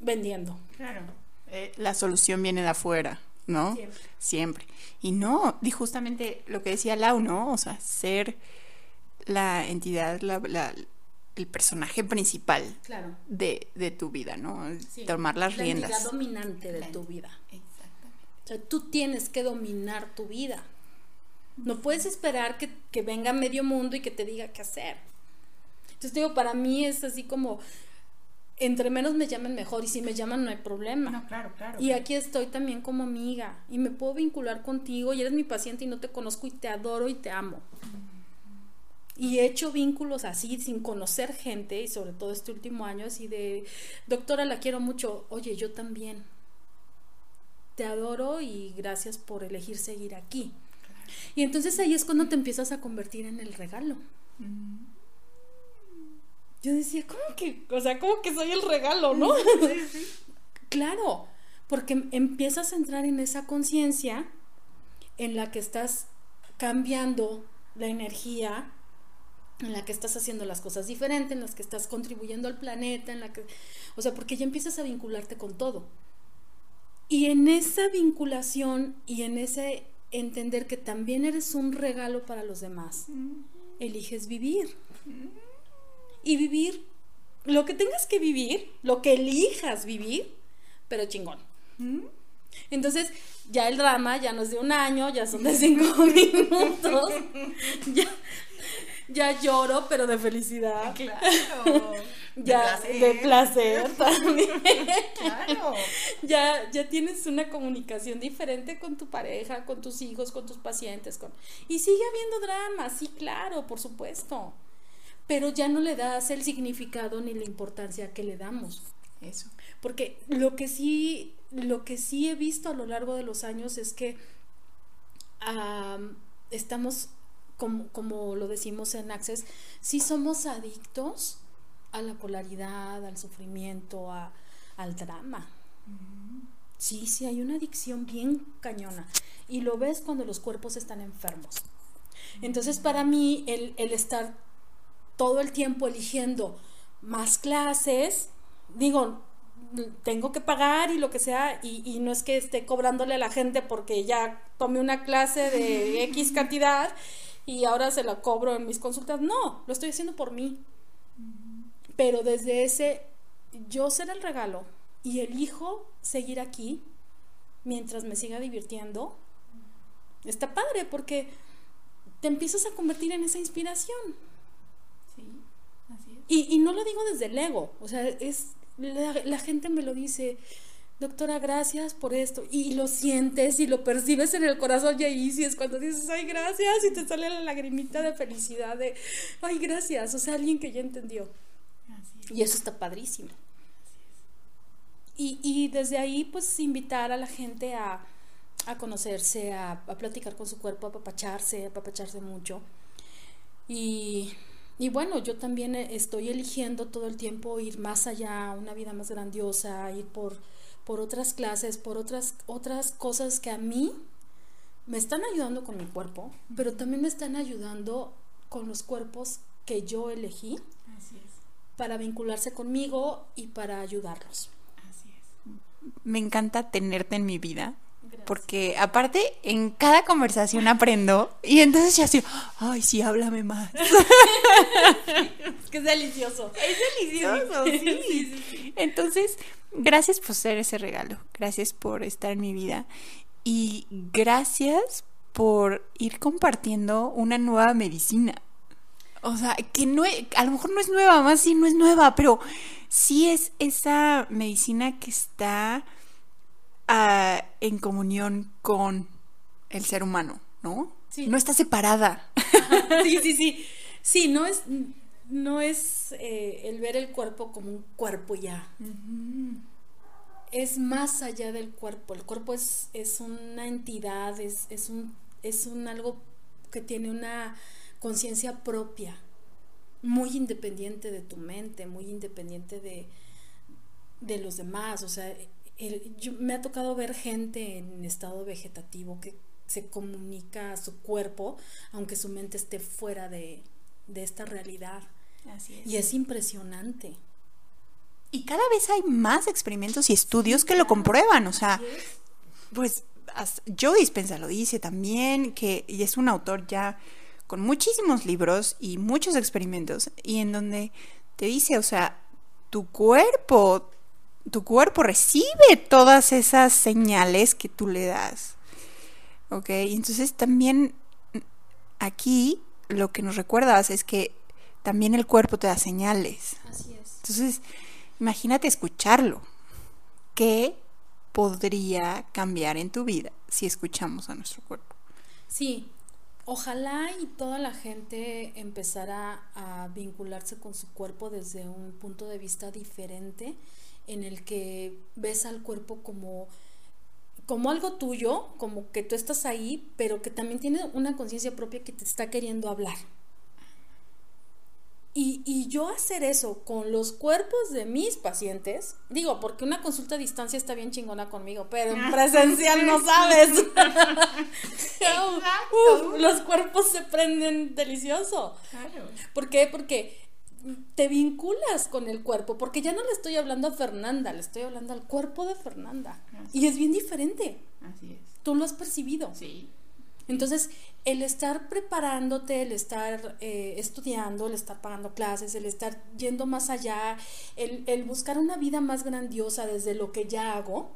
vendiendo. Claro. Eh, la solución viene de afuera, ¿no? Siempre. Siempre. Y no, y justamente lo que decía Lau, ¿no? O sea, ser la entidad, el personaje principal de, tu vida, ¿no? Tomar las riendas. La entidad dominante de tu vida. O sea, tú tienes que dominar tu vida. No puedes esperar que, venga medio mundo y que te diga qué hacer. Entonces digo, para mí es así como, entre menos me llamen mejor y si me llaman no hay problema. No, claro, claro. Y aquí estoy también como amiga y me puedo vincular contigo y eres mi paciente y no te conozco y te adoro y te amo. Y he hecho vínculos así sin conocer gente y sobre todo este último año así de, doctora, la quiero mucho, oye, yo también te adoro y gracias por elegir seguir aquí. Y entonces ahí es cuando te empiezas a convertir en el regalo. Yo decía, ¿cómo que? O sea, ¿cómo que soy el regalo, no? claro, porque empiezas a entrar en esa conciencia en la que estás cambiando la energía en la que estás haciendo las cosas diferentes, en las que estás contribuyendo al planeta, en la que, o sea, porque ya empiezas a vincularte con todo. Y en esa vinculación y en ese entender que también eres un regalo para los demás, eliges vivir. Y vivir lo que tengas que vivir, lo que elijas vivir, pero chingón. Entonces, ya el drama ya no es de un año, ya son de cinco minutos. ya, ya lloro, pero de felicidad. Claro. ya de placer, también. claro. Ya, ya tienes una comunicación diferente con tu pareja, con tus hijos, con tus pacientes, con y sigue habiendo drama, sí, claro, por supuesto. Pero ya no le das el significado ni la importancia que le damos. Eso. Porque lo que sí, lo que sí he visto a lo largo de los años es que estamos como, lo decimos en Access, sí somos adictos a la polaridad, al sufrimiento, al drama. Sí, sí, hay una adicción bien cañona. Y lo ves cuando los cuerpos están enfermos. Entonces, para mí, el, estar todo el tiempo eligiendo más clases, digo, tengo que pagar y lo que sea, y, y, no es que esté cobrándole a la gente porque ya tomé una clase de X cantidad y ahora se la cobro en mis consultas. No, lo estoy haciendo por mí. Pero desde ese, yo ser el regalo y elijo seguir aquí mientras me siga divirtiendo, está padre porque te empiezas a convertir en esa inspiración. Sí, así es. Y, y no lo digo desde el ego, o sea, es, la, la gente me lo dice, doctora, gracias por esto. Y lo sientes y lo percibes en el corazón y ahí sí es cuando dices, ay, gracias, y te sale la lagrimita de felicidad de, ay, gracias, o sea, alguien que ya entendió. Y eso está padrísimo. Y, y, desde ahí, pues, invitar a la gente a, a conocerse, a, a, platicar con su cuerpo, a papacharse, a papacharse mucho. Y, y bueno, yo también estoy eligiendo todo el tiempo ir más allá, una vida más grandiosa, ir por por otras clases, por otras, otras cosas que a mí me están ayudando con mi cuerpo, pero también me están ayudando con los cuerpos que yo elegí para vincularse conmigo y para ayudarlos. Así es. Me encanta tenerte en mi vida. Porque aparte en cada conversación aprendo y entonces ya así, ay, sí, háblame más. es que es delicioso. Es delicioso, sí. Entonces, gracias por ser ese regalo, gracias por estar en mi vida y gracias por ir compartiendo una nueva medicina. O sea, que no a lo mejor no es nueva, más si no es nueva, pero sí es esa medicina que está ah, en comunión con el ser humano, ¿no? Sí. No está separada. sí, sí, sí. Sí, no es, no es eh, el ver el cuerpo como un cuerpo ya. Es más allá del cuerpo. El cuerpo es, es una entidad, es, es, un, es un algo que tiene una conciencia propia, muy independiente de tu mente, muy independiente de, de los demás. O sea, me ha tocado ver gente en estado vegetativo que se comunica a su cuerpo, aunque su mente esté fuera de, de esta realidad. Y es impresionante. Y cada vez hay más experimentos y estudios que lo comprueban, o sea, pues Joe Dispensa lo dice también, que y es un autor ya con muchísimos libros y muchos experimentos, y en donde te dice, o sea, tu cuerpo, tu cuerpo recibe todas esas señales que tú le das. ¿Ok? Y entonces también aquí lo que nos recuerdas es que también el cuerpo te da señales. Así es. Entonces, imagínate escucharlo. ¿Qué podría cambiar en tu vida si escuchamos a nuestro cuerpo? Sí, ojalá y toda la gente empezara a vincularse con su cuerpo desde un punto de vista diferente en el que ves al cuerpo como como algo tuyo, como que tú estás ahí, pero que también tiene una conciencia propia que te está queriendo hablar Y, y, yo hacer eso con los cuerpos de mis pacientes, digo, porque una consulta a distancia está bien chingona conmigo, pero en presencial no sabes. Uf, los cuerpos se prenden delicioso. Claro. ¿Por qué? Porque te vinculas con el cuerpo, porque ya no le estoy hablando a Fernanda, le estoy hablando al cuerpo de Fernanda. y es bien diferente. Así es. Tú lo has percibido. Sí. Entonces, el estar preparándote, el estar eh, estudiando, el estar pagando clases, el estar yendo más allá, el, el, buscar una vida más grandiosa desde lo que ya hago,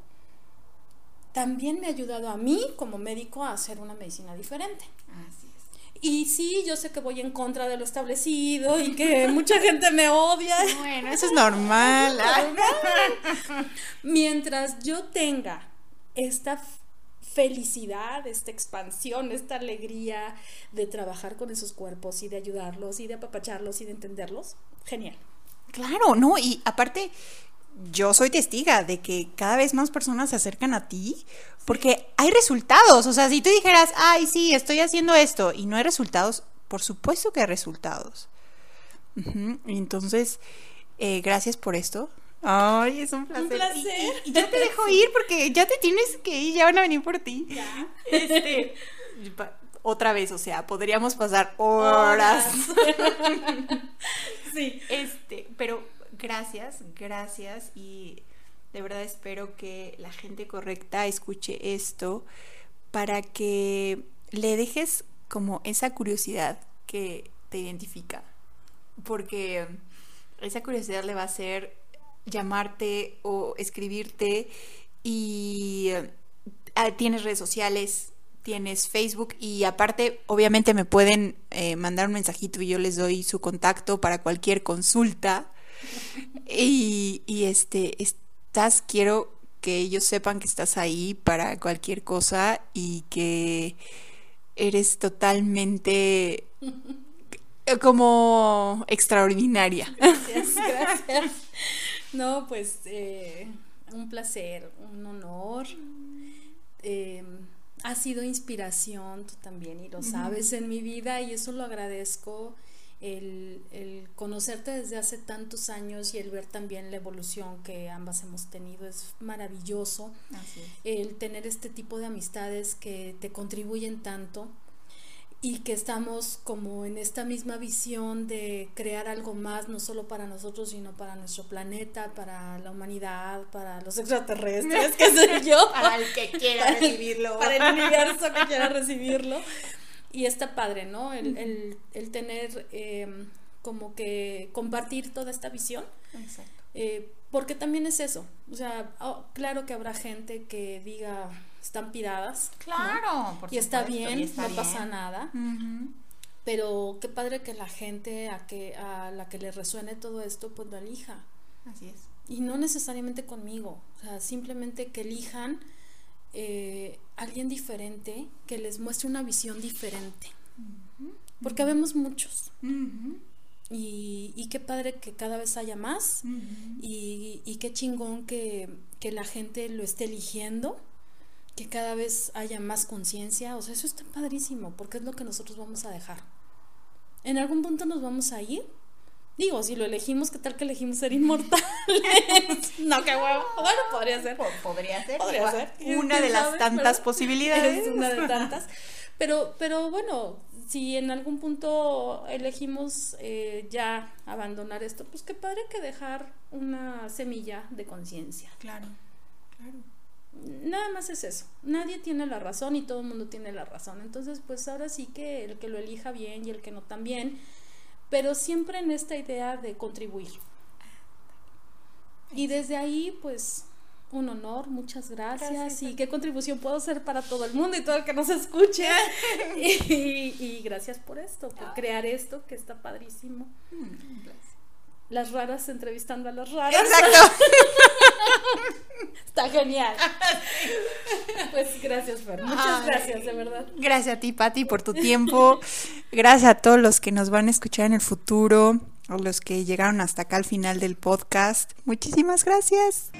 también me ha ayudado a mí como médico a hacer una medicina diferente. Así. Y sí, yo sé que voy en contra de lo establecido y que mucha gente me odia. Bueno, eso es normal. Mientras yo tenga esta felicidad, esta expansión, esta alegría de trabajar con esos cuerpos y de ayudarlos y de apapacharlos y de entenderlos, genial. Claro, no, y aparte yo soy testiga de que cada vez más personas se acercan a ti porque hay resultados. O sea, si tú dijeras, ay, sí, estoy haciendo esto y no hay resultados, por supuesto que hay resultados. Entonces, eh, gracias por esto. Ay, es un placer. Un placer. Y, ya te dejo ir porque ya te tienes que ir, ya van a venir por ti. Ya. Este, otra vez, o sea, podríamos pasar horas. sí. Este, pero gracias, gracias y de verdad espero que la gente correcta escuche esto para que le dejes como esa curiosidad que te identifica. Porque esa curiosidad le va a hacer llamarte o escribirte y ah, tienes redes sociales, tienes Facebook y aparte obviamente me pueden eh, mandar un mensajito y yo les doy su contacto para cualquier consulta. Y, y este, estás, quiero que ellos sepan que estás ahí para cualquier cosa y que eres totalmente como extraordinaria. Gracias, gracias. No, pues eh, un placer, un honor. Eh, ha sido inspiración tú también y lo sabes en mi vida y eso lo agradezco el, el, conocerte desde hace tantos años y el ver también la evolución que ambas hemos tenido es maravilloso. El tener este tipo de amistades que te contribuyen tanto y que estamos como en esta misma visión de crear algo más, no solo para nosotros, sino para nuestro planeta, para la humanidad, para los extraterrestres, que soy yo. para el que quiera recibirlo. Para el universo que quiera recibirlo. Y está padre, ¿no? El, el, el tener eh, como que compartir toda esta visión. Exacto. Eh, porque también es eso. O sea, oh, claro que habrá gente que diga, están piradas. Claro, por y, está bien, y está no pasa nada. Pero qué padre que la gente a, que, a la que le resuene todo esto, pues lo elija. Así es. Y no necesariamente conmigo. O sea, simplemente que elijan eh, alguien diferente que les muestre una visión diferente. Porque vemos muchos. y, y, qué padre que cada vez haya más. y, y, qué chingón que, que, la gente lo esté eligiendo. Que cada vez haya más conciencia. O sea, eso está padrísimo. Porque es lo que nosotros vamos a dejar. En algún punto nos vamos a ir. Digo, si lo elegimos, ¿qué tal que elegimos ser inmortales? no, qué huevo. Bueno, podría ser. Podría ser. Podría ser. Una de las tantas posibilidades. Es una de tantas. Pero, pero bueno, si en algún punto elegimos eh, ya abandonar esto, pues qué padre que dejar una semilla de conciencia. Claro, claro. Nada más es eso. Nadie tiene la razón y todo el mundo tiene la razón. Entonces, pues ahora sí que el que lo elija bien y el que no también pero siempre en esta idea de contribuir. Y desde ahí, pues, un honor, muchas gracias. Y qué contribución puedo hacer para todo el mundo y todo el que nos escuche. y, gracias por esto, por crear esto que está padrísimo. Mm, las raras entrevistando a las raras. Exacto. Está genial. Pues gracias, Fer. Muchas gracias, de verdad. Gracias a ti, Patti, por tu tiempo. Gracias a todos los que nos van a escuchar en el futuro, a los que llegaron hasta acá al final del podcast. Muchísimas gracias.